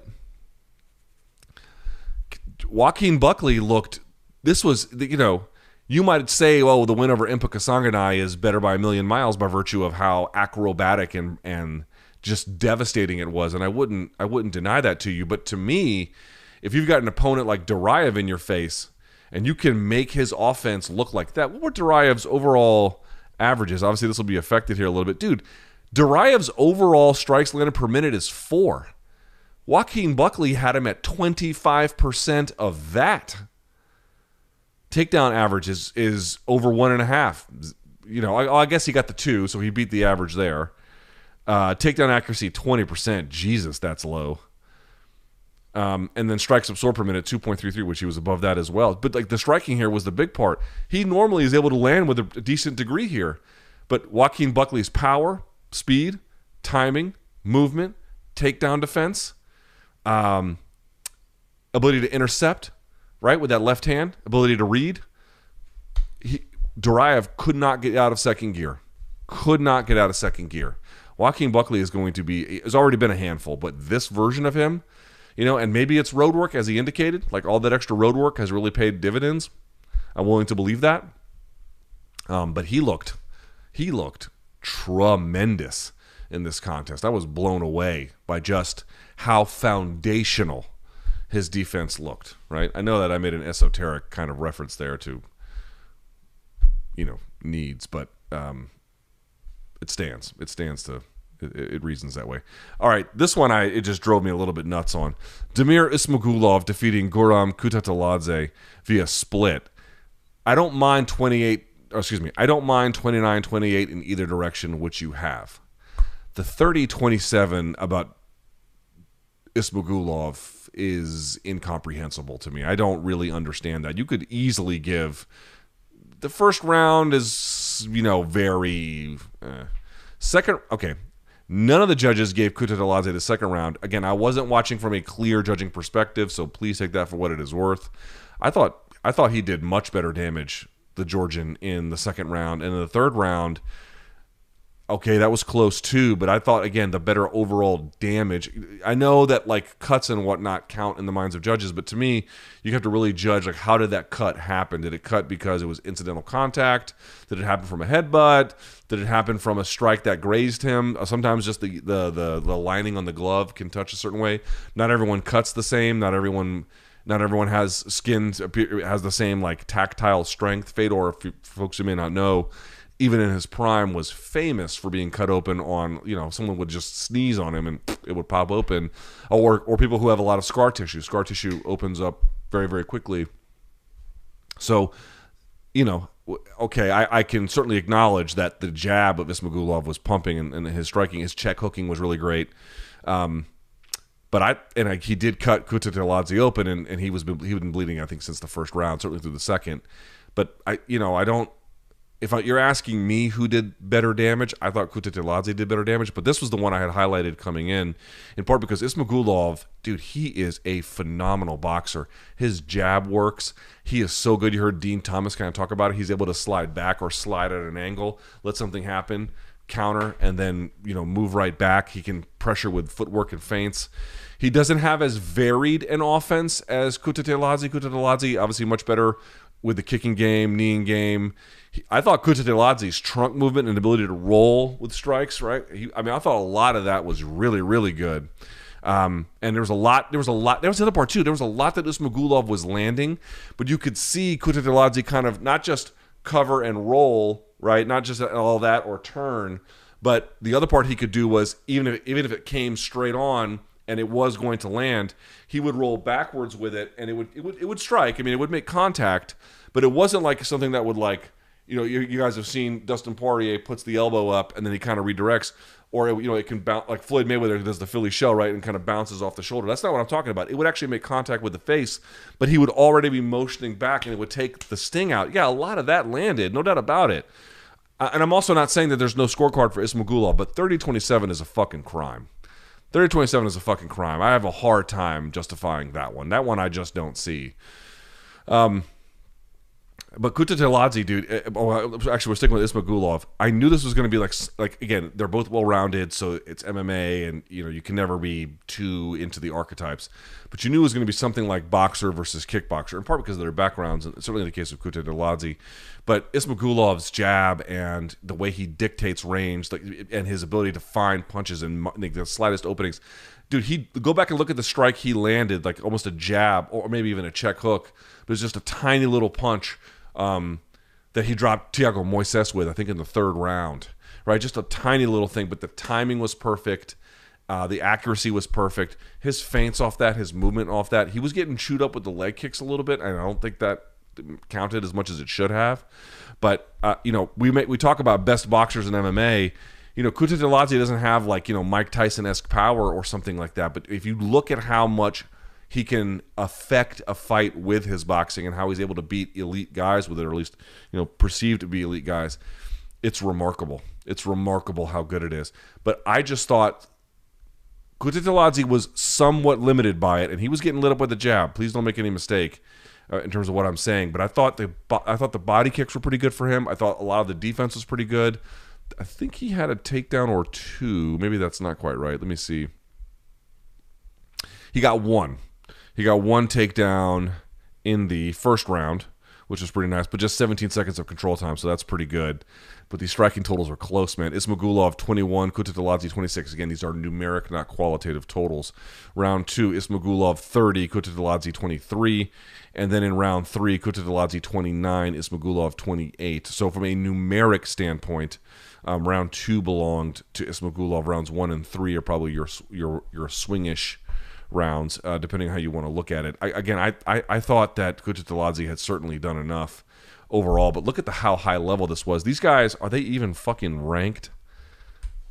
Joaquin Buckley looked. This was, you know, you might say, well, the win over Impa Kasanganay is better by a million miles by virtue of how acrobatic and and just devastating it was, and I wouldn't I wouldn't deny that to you. But to me, if you've got an opponent like Duraev in your face and you can make his offense look like that, what were overall averages? Obviously, this will be affected here a little bit. Dude, Duraev's overall strikes landed per minute is four. Joaquin Buckley had him at 25% of that. Takedown average is, is over one and a half. You know, I, I guess he got the two, so he beat the average there. Uh, takedown accuracy, 20%. Jesus, that's low. Um, and then strikes absorbed per minute 2.33 which he was above that as well. But like the striking here was the big part. He normally is able to land with a decent degree here but joaquin buckley's power speed timing movement takedown defense um, ability to intercept right with that left hand ability to read. He, Duraev could not get out of second gear. Could not get out of second gear joaquin buckley is going to be has already been a handful but this version of him you know, and maybe it's road work, as he indicated. Like all that extra road work has really paid dividends. I'm willing to believe that. Um, but he looked, he looked tremendous in this contest. I was blown away by just how foundational his defense looked. Right? I know that I made an esoteric kind of reference there to, you know, needs, but um, it stands. It stands to it, it, reasons that way. All right, this one I it just drove me a little bit nuts on. Damir Ismagulov defeating Guram Kutateladze via split. I don't mind 28 excuse me, I don't mind 29-28 in either direction which you have. The 30-27 about Ismagulov is incomprehensible to me. I don't really understand that. You could easily give the first round is you know very eh. second okay None of the judges gave Kutateladze the second round. Again, I wasn't watching from a clear judging perspective, so please take that for what it is worth. I thought I thought he did much better damage, the Georgian, in the second round. And in the third round, okay, that was close too, but I thought again the better overall damage. I know that like cuts and whatnot count in the minds of judges, but to me, you have to really judge like how did that cut happen? Did it cut because it was incidental contact? Did it happen from a headbutt? Did it happen from a strike that grazed him? Uh, sometimes just the the the, the lining on the glove can touch a certain way. Not everyone cuts the same. Not everyone Not everyone has skin has the same like tactile strength. Fedor, if folks who may not know, even in his prime, was famous for being cut open on. You know, someone would just sneeze on him and it would pop open, or or people who have a lot of scar tissue. Scar tissue opens up very very quickly. So, you know, okay, I, I, can certainly acknowledge that the jab of Ismagulov was pumping and, and his striking, his check hooking was really great. Um, but I and I, he did cut Kutateladze open, and, and he was he had been bleeding I think since the first round, certainly through the second. But I you know I don't if I, you're asking me who did better damage, I thought Kutateladze did better damage, but this was the one I had highlighted coming in, in part because Ismagulov, dude, he is a phenomenal boxer. His jab works. He is so good. You heard Din Thomas kind of talk about it. He's able to slide back or slide at an angle, let something happen, counter, and then you know move right back. He can pressure with footwork and feints. He doesn't have as varied an offense as Kutateladze. Kutateladze obviously much better with the kicking game, kneeing game. He, I thought Kutateladze's trunk movement and ability to roll with strikes, right? He, I mean, I thought a lot of that was really, really good. Um, and there was a lot. There was a lot. There was the other part too. There was a lot that Ismagulov was landing, but you could see Kutateladze kind of not just cover and roll, right? Not just all that or turn, but the other part he could do was even if even if it came straight on, and it was going to land, he would roll backwards with it, and it would it would it would strike. I mean, it would make contact, but it wasn't like something that would like you know you, you guys have seen Dustin Poirier puts the elbow up and then he kind of redirects, or it, you know it can bounce like Floyd Mayweather does the Philly shell right and kind of bounces off the shoulder. That's not what I'm talking about. It would actually make contact with the face, but he would already be motioning back and it would take the sting out. Yeah, a lot of that landed, no doubt about it. And I'm also not saying that there's no scorecard for Ismagulov, but 30-27 is a fucking crime. 30 27 is a fucking crime. I have a hard time justifying that one. That one I just don't see. Um, but Kutateladze, dude. Eh, oh, actually, we're sticking with Ismagulov. I knew this was going to be like, like again, they're both well rounded, so it's MMA, and you know you can never be too into the archetypes. But you knew it was going to be something like boxer versus kickboxer, in part because of their backgrounds, and certainly in the case of Kutateladze. But Ismagulov's jab and the way he dictates range, and his ability to find punches and the slightest openings, dude. He go back and look at the strike he landed, like almost a jab or maybe even a check hook, but it's just a tiny little punch um, that he dropped Thiago Moises with, I think in the third round, right? Just a tiny little thing, but the timing was perfect. Uh, the accuracy was perfect. His feints off that, his movement off that. He was getting chewed up with the leg kicks a little bit, and I don't think that counted as much as it should have. But uh, you know, we may, we talk about best boxers in MMA. You know, Kutateladze doesn't have like you know Mike Tyson esque power or something like that. But if you look at how much he can affect a fight with his boxing and how he's able to beat elite guys with it, or at least you know perceived to be elite guys. It's remarkable. It's remarkable how good it is. But I just thought Kutateladze was somewhat limited by it, and he was getting lit up with the jab. Please don't make any mistake uh, in terms of what I'm saying. But I thought the I thought the body kicks were pretty good for him. I thought a lot of the defense was pretty good. I think he had a takedown or two. Maybe that's not quite right. Let me see. He got one. He got one takedown in the first round, which was pretty nice, but just 17 seconds of control time, so that's pretty good. But these striking totals are close, man. Ismagulov 21, Kutateladze 26. Again, these are numeric, not qualitative totals. Round two, Ismagulov 30, Kutateladze 23. And then in round three, Kutateladze 29, Ismagulov 28. So from a numeric standpoint, um, round two belonged to Ismagulov. Rounds one and three are probably your your your swingish rounds, uh, depending how you want to look at it. I, again, I, I, I thought that Kutateladze had certainly done enough overall, but look at the how high level this was. These guys are they even fucking ranked?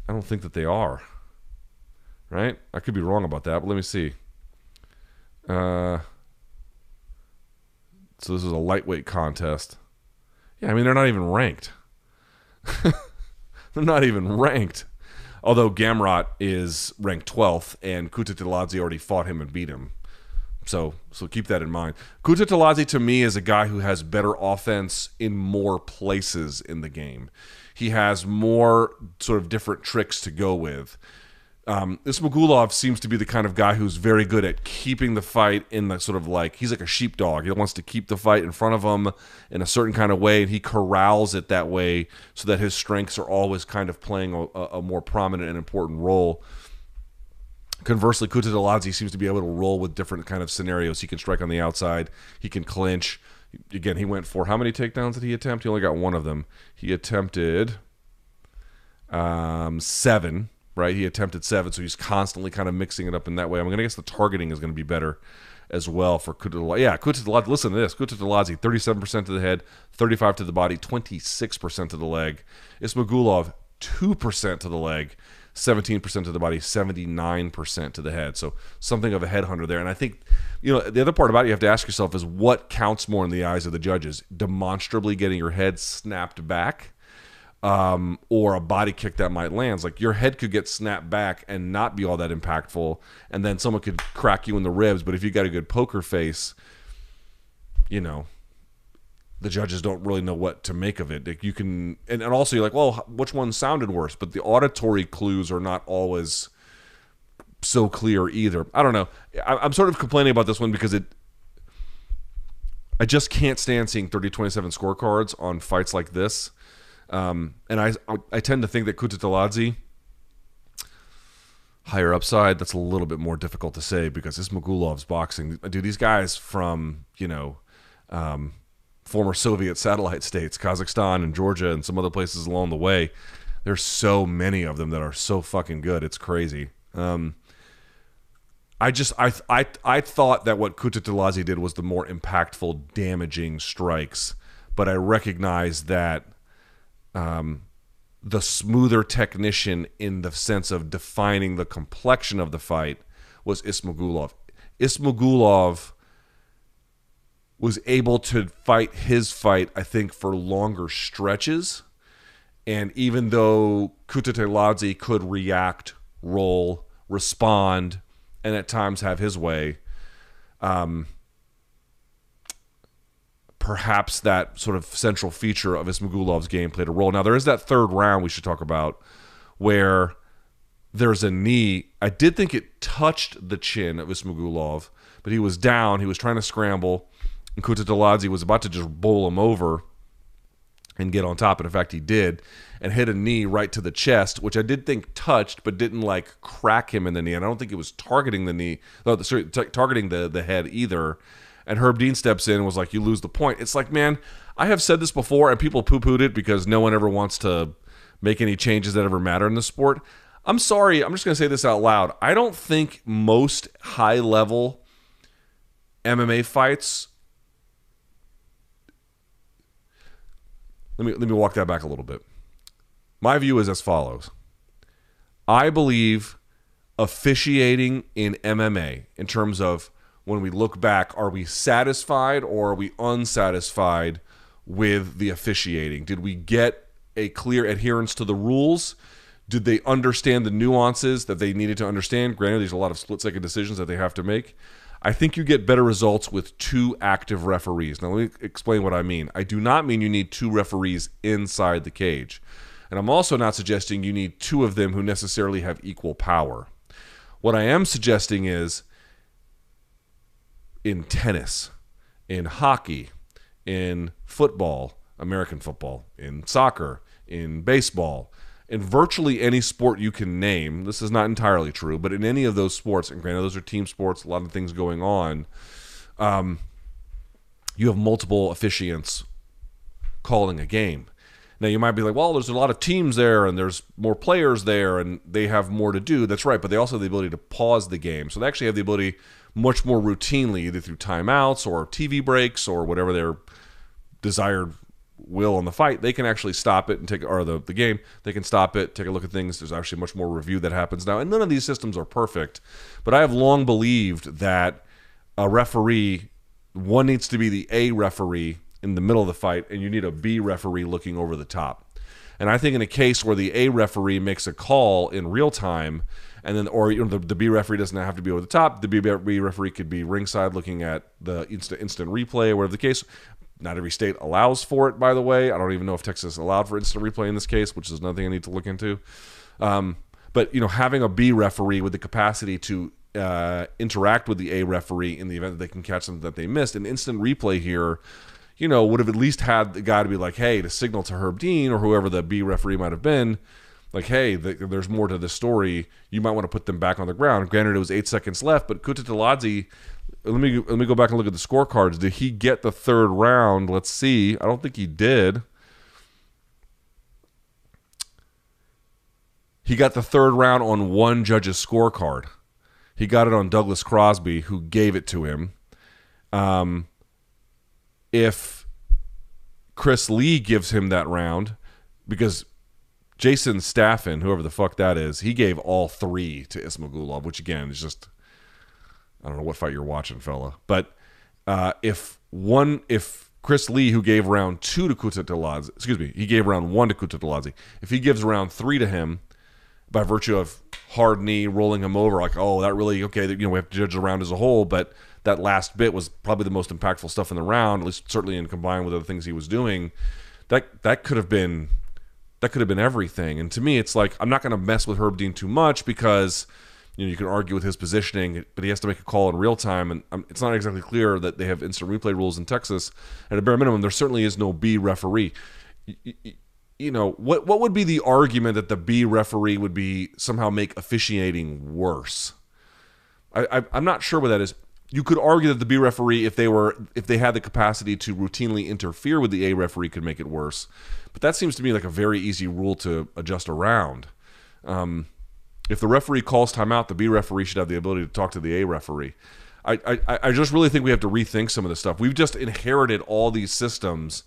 I don't think that they are. Right? I could be wrong about that, but let me see. Uh, so this is a lightweight contest. Yeah, I mean they're not even ranked. they're not even ranked. Although Gamrot is ranked 12th, and Kutateladze already fought him and beat him. So, so keep that in mind. Kutateladze to me is a guy who has better offense in more places in the game. He has more sort of different tricks to go with um, Ismagulov seems to be the kind of guy who's very good at keeping the fight in the sort of like he's like a sheepdog. He wants to keep the fight in front of him in a certain kind of way, and he corrals it that way so that his strengths are always kind of playing a, a more prominent and important role. Conversely, Kutateladze seems to be able to roll with different kind of scenarios. He can strike on the outside. He can clinch. Again, he went for how many takedowns did he attempt? He only got one of them. He attempted um, seven, right? He attempted seven, so he's constantly kind of mixing it up in that way. I'm going to guess the targeting is going to be better as well for Kutateladze. Yeah, Kutateladze, listen to this. Kutateladze, 37% to the head, 35 to the body, 26% to the leg. Ismagulov, 2% to the leg, 17% to the body, 79% to the head. So something of a headhunter there. And I think, you know, the other part about it you have to ask yourself is what counts more in the eyes of the judges? Demonstrably getting your head snapped back um, or a body kick that might land. Like your head could get snapped back and not be all that impactful, and then someone could crack you in the ribs. But if you got a good poker face, you know, the judges don't really know what to make of it. Like you can, and, and also you're like, well, which one sounded worse? But the auditory clues are not always so clear either. I don't know. I, I'm sort of complaining about this one because it. I just can't stand seeing 30 27 scorecards on fights like this. Um, and I, I tend to think that Kutateladze, higher upside, that's a little bit more difficult to say because Ismagulov's boxing. Dude, these guys from, you know, um, former Soviet satellite states, Kazakhstan and Georgia and some other places along the way. There's so many of them that are so fucking good. It's crazy. Um, I just I I I thought that what Kutateladze did was the more impactful, damaging strikes, but I recognize that um, the smoother technician in the sense of defining the complexion of the fight was Ismagulov. Ismagulov was able to fight his fight, I think, for longer stretches. And even though Kutateladze could react, roll, respond, and at times have his way, um, perhaps that sort of central feature of Ismagulov's game played a role. Now, there is that third round we should talk about where there's a knee. I did think it touched the chin of Ismagulov, but he was down. He was trying to scramble and Kutateladze was about to just bowl him over and get on top. And in fact, he did and hit a knee right to the chest, which I did think touched, but didn't like crack him in the knee. And I don't think it was targeting the knee, no, sorry, t- targeting the, the head either. And Herb Dean steps in and was like, You lose the point. It's like, man, I have said this before, and people poo pooed it because no one ever wants to make any changes that ever matter in the sport. I'm sorry, I'm just going to say this out loud. I don't think most high level MMA fights let me let me walk that back a little bit. My view is as follows. I believe officiating in MMA in terms of when we look back, are we satisfied or are we unsatisfied with the officiating? Did we get a clear adherence to the rules? Did they understand the nuances that they needed to understand? Granted, there's a lot of split second decisions that they have to make. I think you get better results with two active referees. Now, let me explain what I mean. I do not mean you need two referees inside the cage. And I'm also not suggesting you need two of them who necessarily have equal power. What I am suggesting is in tennis, in hockey, in football, American football, in soccer, in baseball, in virtually any sport you can name, this is not entirely true, but in any of those sports, and granted those are team sports, a lot of things going on, um, you have multiple officiants calling a game. Now you might be like, well, there's a lot of teams there, and there's more players there, and they have more to do. That's right, but they also have the ability to pause the game, so they actually have the ability much more routinely, either through timeouts or TV breaks or whatever their desired will on the fight, they can actually stop it and take or the, the game, they can stop it, take a look at things. There's actually much more review that happens now. And none of these systems are perfect, but I have long believed that a referee one needs to be the A referee in the middle of the fight and you need a B referee looking over the top. And I think in a case where the A referee makes a call in real time, and then or you know, the, the B referee doesn't have to be over the top. The B, referee could be ringside looking at the instant instant replay whatever the case. Not every state allows for it, by the way. I don't even know if Texas allowed for instant replay in this case, which is another thing I need to look into. Um, but you know, having a B referee with the capacity to uh, interact with the A referee in the event that they can catch something that they missed, an instant replay here, you know, would have at least had the guy to be like, hey, to signal to Herb Dean or whoever the B referee might have been, like, hey, th- there's more to the story. You might want to put them back on the ground. Granted, it was eight seconds left, but Kutateladze, let me let me go back and look at the scorecards. Did he get the third round? Let's see. I don't think he did. He got the third round on one judge's scorecard. He got it on Douglas Crosby, who gave it to him. Um, if Chris Lee gives him that round, because Jason Staffen, whoever the fuck that is, he gave all three to Ismagulov, which again is just I don't know what fight you're watching, fella. But uh, if one, if Chris Lee, who gave round two to Kutateladze, excuse me, he gave round one to Kutateladze. If he gives round three to him, by virtue of hard knee rolling him over, like oh that really okay, you know we have to judge the round as a whole, but that last bit was probably the most impactful stuff in the round, at least certainly in combined with other things he was doing. That that could have been that could have been everything. And to me, it's like I'm not going to mess with Herb Dean too much because you know you can argue with his positioning, but he has to make a call in real time, and um, it's not exactly clear that they have instant replay rules in Texas. At a bare minimum, there certainly is no B referee. You, you know what? What would be the argument that the B referee would be somehow make officiating worse? I, I, I'm not sure what that is you could argue that the B referee, if they were, if they had the capacity to routinely interfere with the A referee, could make it worse. But that seems to me like a very easy rule to adjust around. Um, if the referee calls timeout, the B referee should have the ability to talk to the A referee. I, I, I just really think we have to rethink some of this stuff. We've just inherited all these systems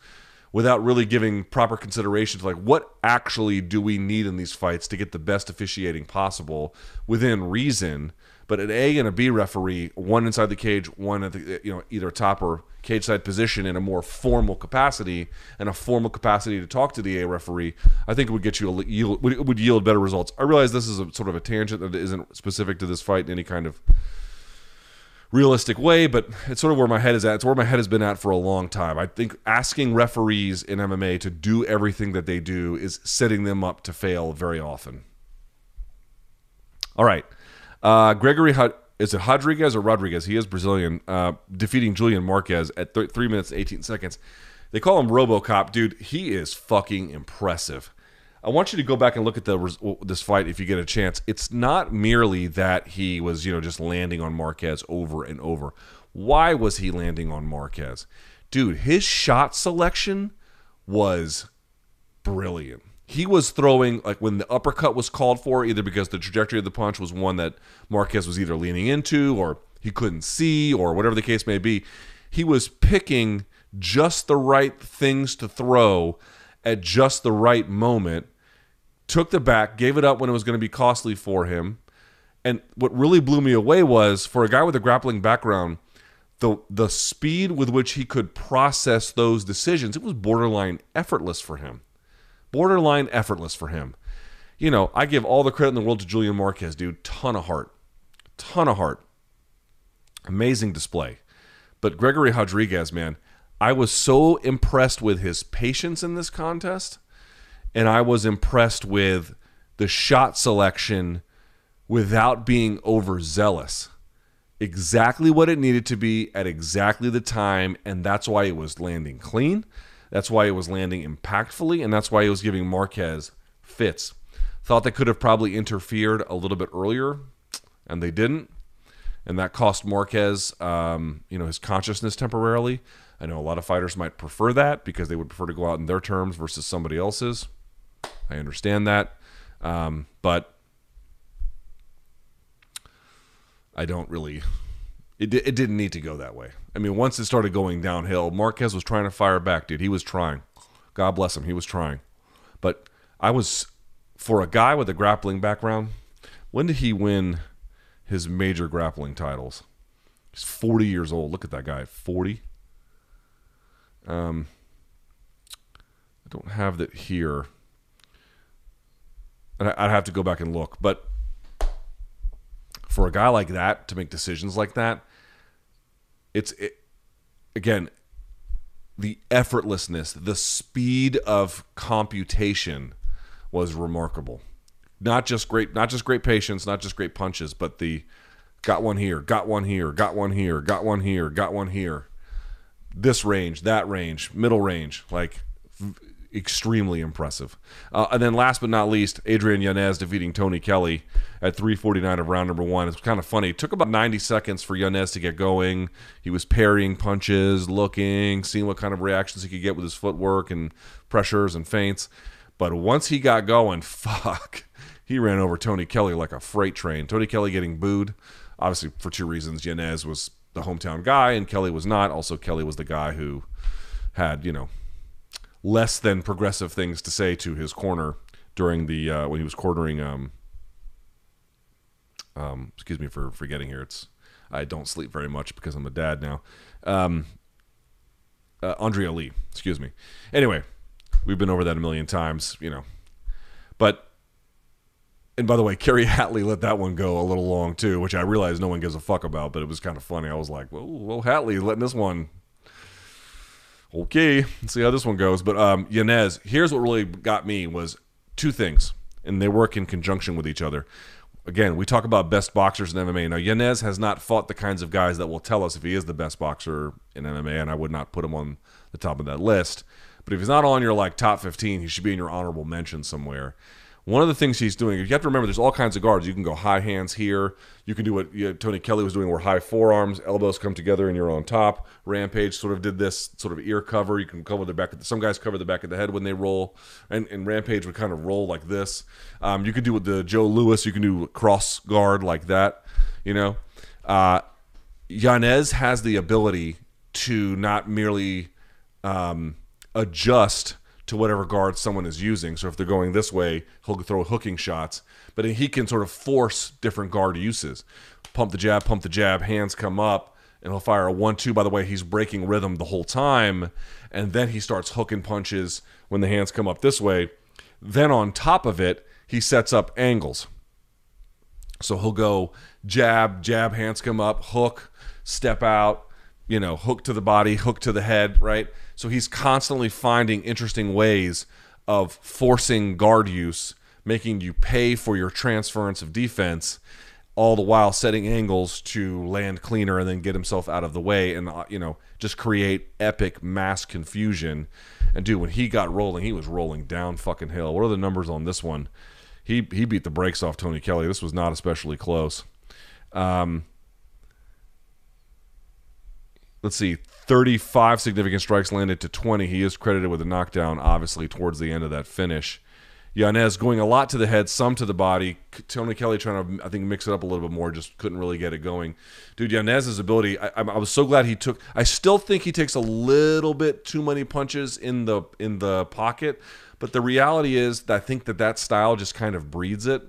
without really giving proper consideration to like what actually do we need in these fights to get the best officiating possible within reason but an A and a B referee, one inside the cage, one at the you know either top or cage side position in a more formal capacity and a formal capacity to talk to the A referee, I think it would get you a yield, would, would yield better results. I realize this is a sort of a tangent that isn't specific to this fight in any kind of realistic way, but it's sort of where my head is at. It's where my head has been at for a long time. I think asking referees in MMA to do everything that they do is setting them up to fail very often. All right. Uh, Gregory is it Rodriguez or Rodriguez? He is Brazilian, uh, defeating Julian Marquez at th- three minutes and eighteen seconds. They call him RoboCop, dude. He is fucking impressive. I want you to go back and look at the this fight if you get a chance. It's not merely that he was, you know, just landing on Marquez over and over. Why was he landing on Marquez? Dude, his shot selection was brilliant he was throwing like when the uppercut was called for, either because the trajectory of the punch was one that Marquez was either leaning into or he couldn't see or whatever the case may be. He was picking just the right things to throw at just the right moment, took the back, gave it up when it was going to be costly for him. And what really blew me away was for a guy with a grappling background, the the speed with which he could process those decisions, it was borderline effortless for him borderline effortless for him. You know, I give all the credit in the world to Julian Marquez, dude. Ton of heart. Ton of heart. Amazing display. But Gregory Rodrigues, man, I was so impressed with his patience in this contest, and I was impressed with the shot selection without being overzealous. Exactly what it needed to be at exactly the time, and that's why it was landing clean. That's why it was landing impactfully, and that's why he was giving Marquez fits. Thought they could have probably interfered a little bit earlier, and they didn't, and that cost Marquez, um, you know, his consciousness temporarily. I know a lot of fighters might prefer that because they would prefer to go out in their terms versus somebody else's. I understand that, um, but I don't really it, it didn't need to go that way. I mean, once it started going downhill, Marquez was trying to fire back, dude. He was trying. God bless him. He was trying. But I was, for a guy with a grappling background, when did he win his major grappling titles? He's 40 years old. Look at that guy, 40. Um, I don't have that here. I'd have to go back and look. But for a guy like that to make decisions like that, it's it, again the effortlessness, the speed of computation was remarkable. Not just great, not just great patience, not just great punches, but the got one here, got one here, got one here, got one here, got one here. This range, that range, middle range, like extremely impressive. Uh, and then last but not least, Adrian Yanez defeating Tony Kelley at 349 of round number one. It's kind of funny. It took about 90 seconds for Yanez to get going. He was parrying punches, looking, seeing what kind of reactions he could get with his footwork and pressures and feints. But once he got going, fuck, he ran over Tony Kelley like a freight train. Tony Kelley getting booed, obviously for two reasons. Yanez was the hometown guy, and Kelley was not. Also, Kelley was the guy who had, you know, less than progressive things to say to his corner during the uh, when he was cornering. Um, um, excuse me for forgetting here. It's I don't sleep very much because I'm a dad now. Um, uh, Andrea Lee, excuse me. Anyway, we've been over that a million times, you know. But and by the way, Kerry Hatley let that one go a little long too, which I realize no one gives a fuck about, but it was kind of funny. I was like, "Well, well Hatley letting this one okay, let's see how this one goes. But um, Yanez, here's what really got me was two things, and they work in conjunction with each other. Again, we talk about best boxers in MMA. Now, Yanez has not fought the kinds of guys that will tell us if he is the best boxer in MMA, and I would not put him on the top of that list. But if he's not on your like top 15, he should be in your honorable mention somewhere. One of the things he's doing, you have to remember, there's all kinds of guards. You can go high hands here. You can do what you know, Tony Kelley was doing, where high forearms, elbows come together, and you're on top. Rampage sort of did this sort of ear cover. You can cover the back. Of the, some guys cover the back of the head when they roll, and, and Rampage would kind of roll like this. Um, you could do with the Joe Lewis. You can do cross guard like that. You know, uh, Yanez has the ability to not merely um, adjust to whatever guard someone is using. So if they're going this way, he'll throw hooking shots, but he can sort of force different guard uses. Pump the jab, pump the jab, hands come up, and he'll fire a one-two. By the way, he's breaking rhythm the whole time, and then he starts hooking punches when the hands come up this way. Then on top of it, he sets up angles. So he'll go jab, jab, hands come up, hook, step out, you know, hook to the body, hook to the head, right? So he's constantly finding interesting ways of forcing guard use, making you pay for your transference of defense, all the while setting angles to land cleaner and then get himself out of the way and, uh, you know, just create epic mass confusion. And dude, when he got rolling, he was rolling down fucking hill. What are the numbers on this one? He, he beat the brakes off Tony Kelley. This was not especially close. Um, let's see, 35 significant strikes landed to 20. He is credited with a knockdown, obviously, towards the end of that finish. Yanez going a lot to the head, some to the body. Tony Kelley trying to, I think, mix it up a little bit more, just couldn't really get it going. Dude, Yanez's ability, I, I, was so glad he took. I still think he takes a little bit too many punches in the in the pocket, but the reality is, I think that that style just kind of breeds it.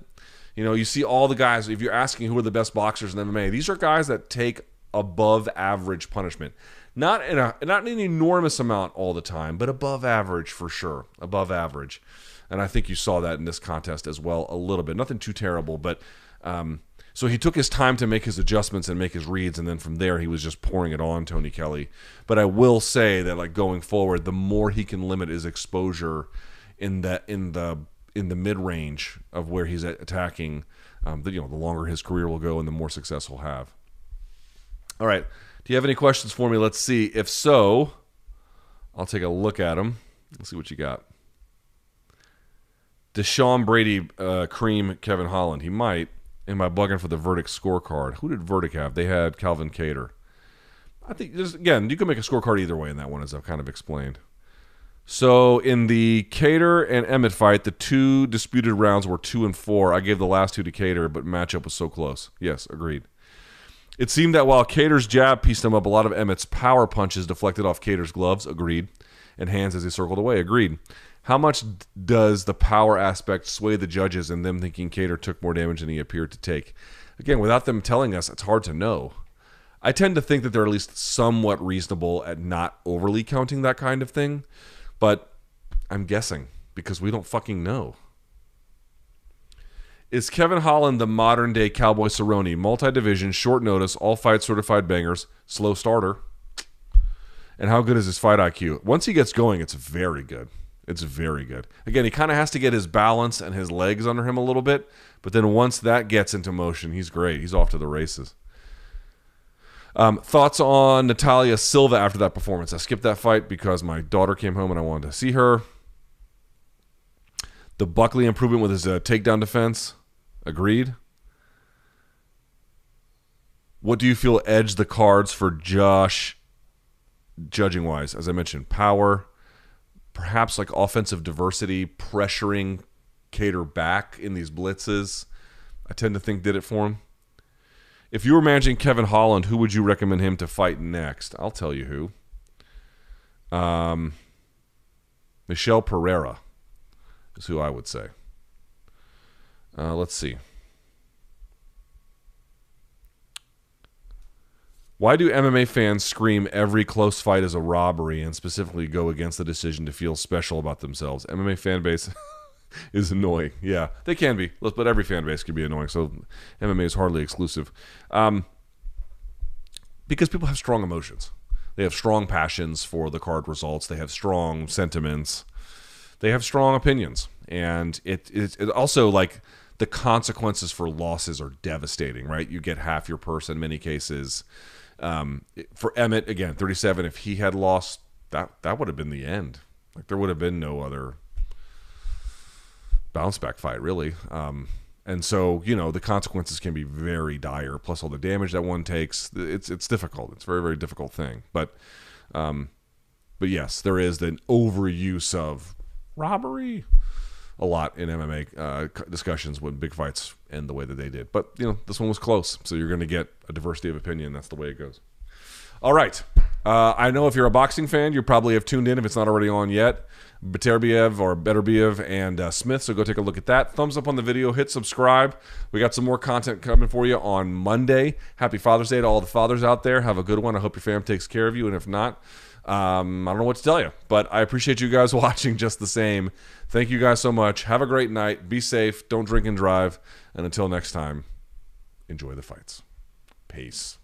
You know, you see all the guys. If you're asking who are the best boxers in MMA, these are guys that take above average punishment. Not in a not an enormous amount all the time, but above average for sure. Above average. And I think you saw that in this contest as well a little bit. Nothing too terrible, but um, so he took his time to make his adjustments and make his reads, and then from there he was just pouring it on Tony Kelley. But I will say that like going forward, the more he can limit his exposure in that in the in the mid range of where he's attacking, um, the, you know, the longer his career will go and the more success he'll have. All right. Do you have any questions for me? Let's see. If so, I'll take a look at them. Let's see what you got. Does Sean Brady, uh, cream Kevin Holland. He might. Am I bugging for the verdict scorecard? Who did verdict have? They had Calvin Kattar. I think just again, you can make a scorecard either way in that one, as I've kind of explained. So in the Kattar and Emmett fight, the two disputed rounds were two and four. I gave the last two to Kattar, but matchup was so close. Yes, agreed. It seemed that while Kattar's jab pieced him up, a lot of Emmett's power punches deflected off Kattar's gloves, agreed, and hands as he circled away, agreed. How much does the power aspect sway the judges in them thinking Kattar took more damage than he appeared to take? Again, without them telling us, it's hard to know. I tend to think that they're at least somewhat reasonable at not overly counting that kind of thing, but I'm guessing because we don't fucking know. Is Kevin Holland the modern day Cowboy Cerrone? Multi division, short notice, all fight certified bangers, slow starter. And how good is his fight IQ? Once he gets going, it's very good. It's very good. Again, he kind of has to get his balance and his legs under him a little bit, but then once that gets into motion, he's great. He's off to the races. Um, thoughts on Natalia Silva after that performance? I skipped that fight because my daughter came home and I wanted to see her. The Buckley improvement with his uh, takedown defense, agreed. What do you feel edged the cards for Josh, judging wise? As I mentioned, power, perhaps like offensive diversity, pressuring Kattar back in these blitzes. I tend to think did it for him. If you were managing Kevin Holland, who would you recommend him to fight next? I'll tell you who. Um, Michel Pereira is who I would say. Uh, let's see. Why do MMA fans scream every close fight is a robbery and specifically go against the decision to feel special about themselves? MMA fan base is annoying. Yeah, they can be, but every fan base can be annoying. So MMA is hardly exclusive. Um, because people have strong emotions. They have strong passions for the card results. They have strong sentiments. They have strong opinions, and it it, it also like the consequences for losses are devastating. Right, you get half your purse in many cases. Um, for Emmett again, 37. If he had lost, that that would have been the end. Like there would have been no other bounce back fight, really. Um, and so you know the consequences can be very dire. Plus all the damage that one takes, it's it's difficult. It's a very very difficult thing. But um, but yes, there is an overuse of robbery a lot in MMA uh, discussions when big fights end the way that they did. But you know this one was close, so you're going to get a diversity of opinion. That's the way it goes. All right. Uh, I know if you're a boxing fan, you probably have tuned in if it's not already on yet. Beterbiev or Beterbiev and uh, Smith. So go take a look at that. Thumbs up on the video. Hit subscribe. We got some more content coming for you on Monday. Happy Father's Day to all the fathers out there. Have a good one. I hope your fam takes care of you. And if not, um, I don't know what to tell you. But I appreciate you guys watching just the same. Thank you guys so much. Have a great night. Be safe. Don't drink and drive. And until next time, enjoy the fights. Peace.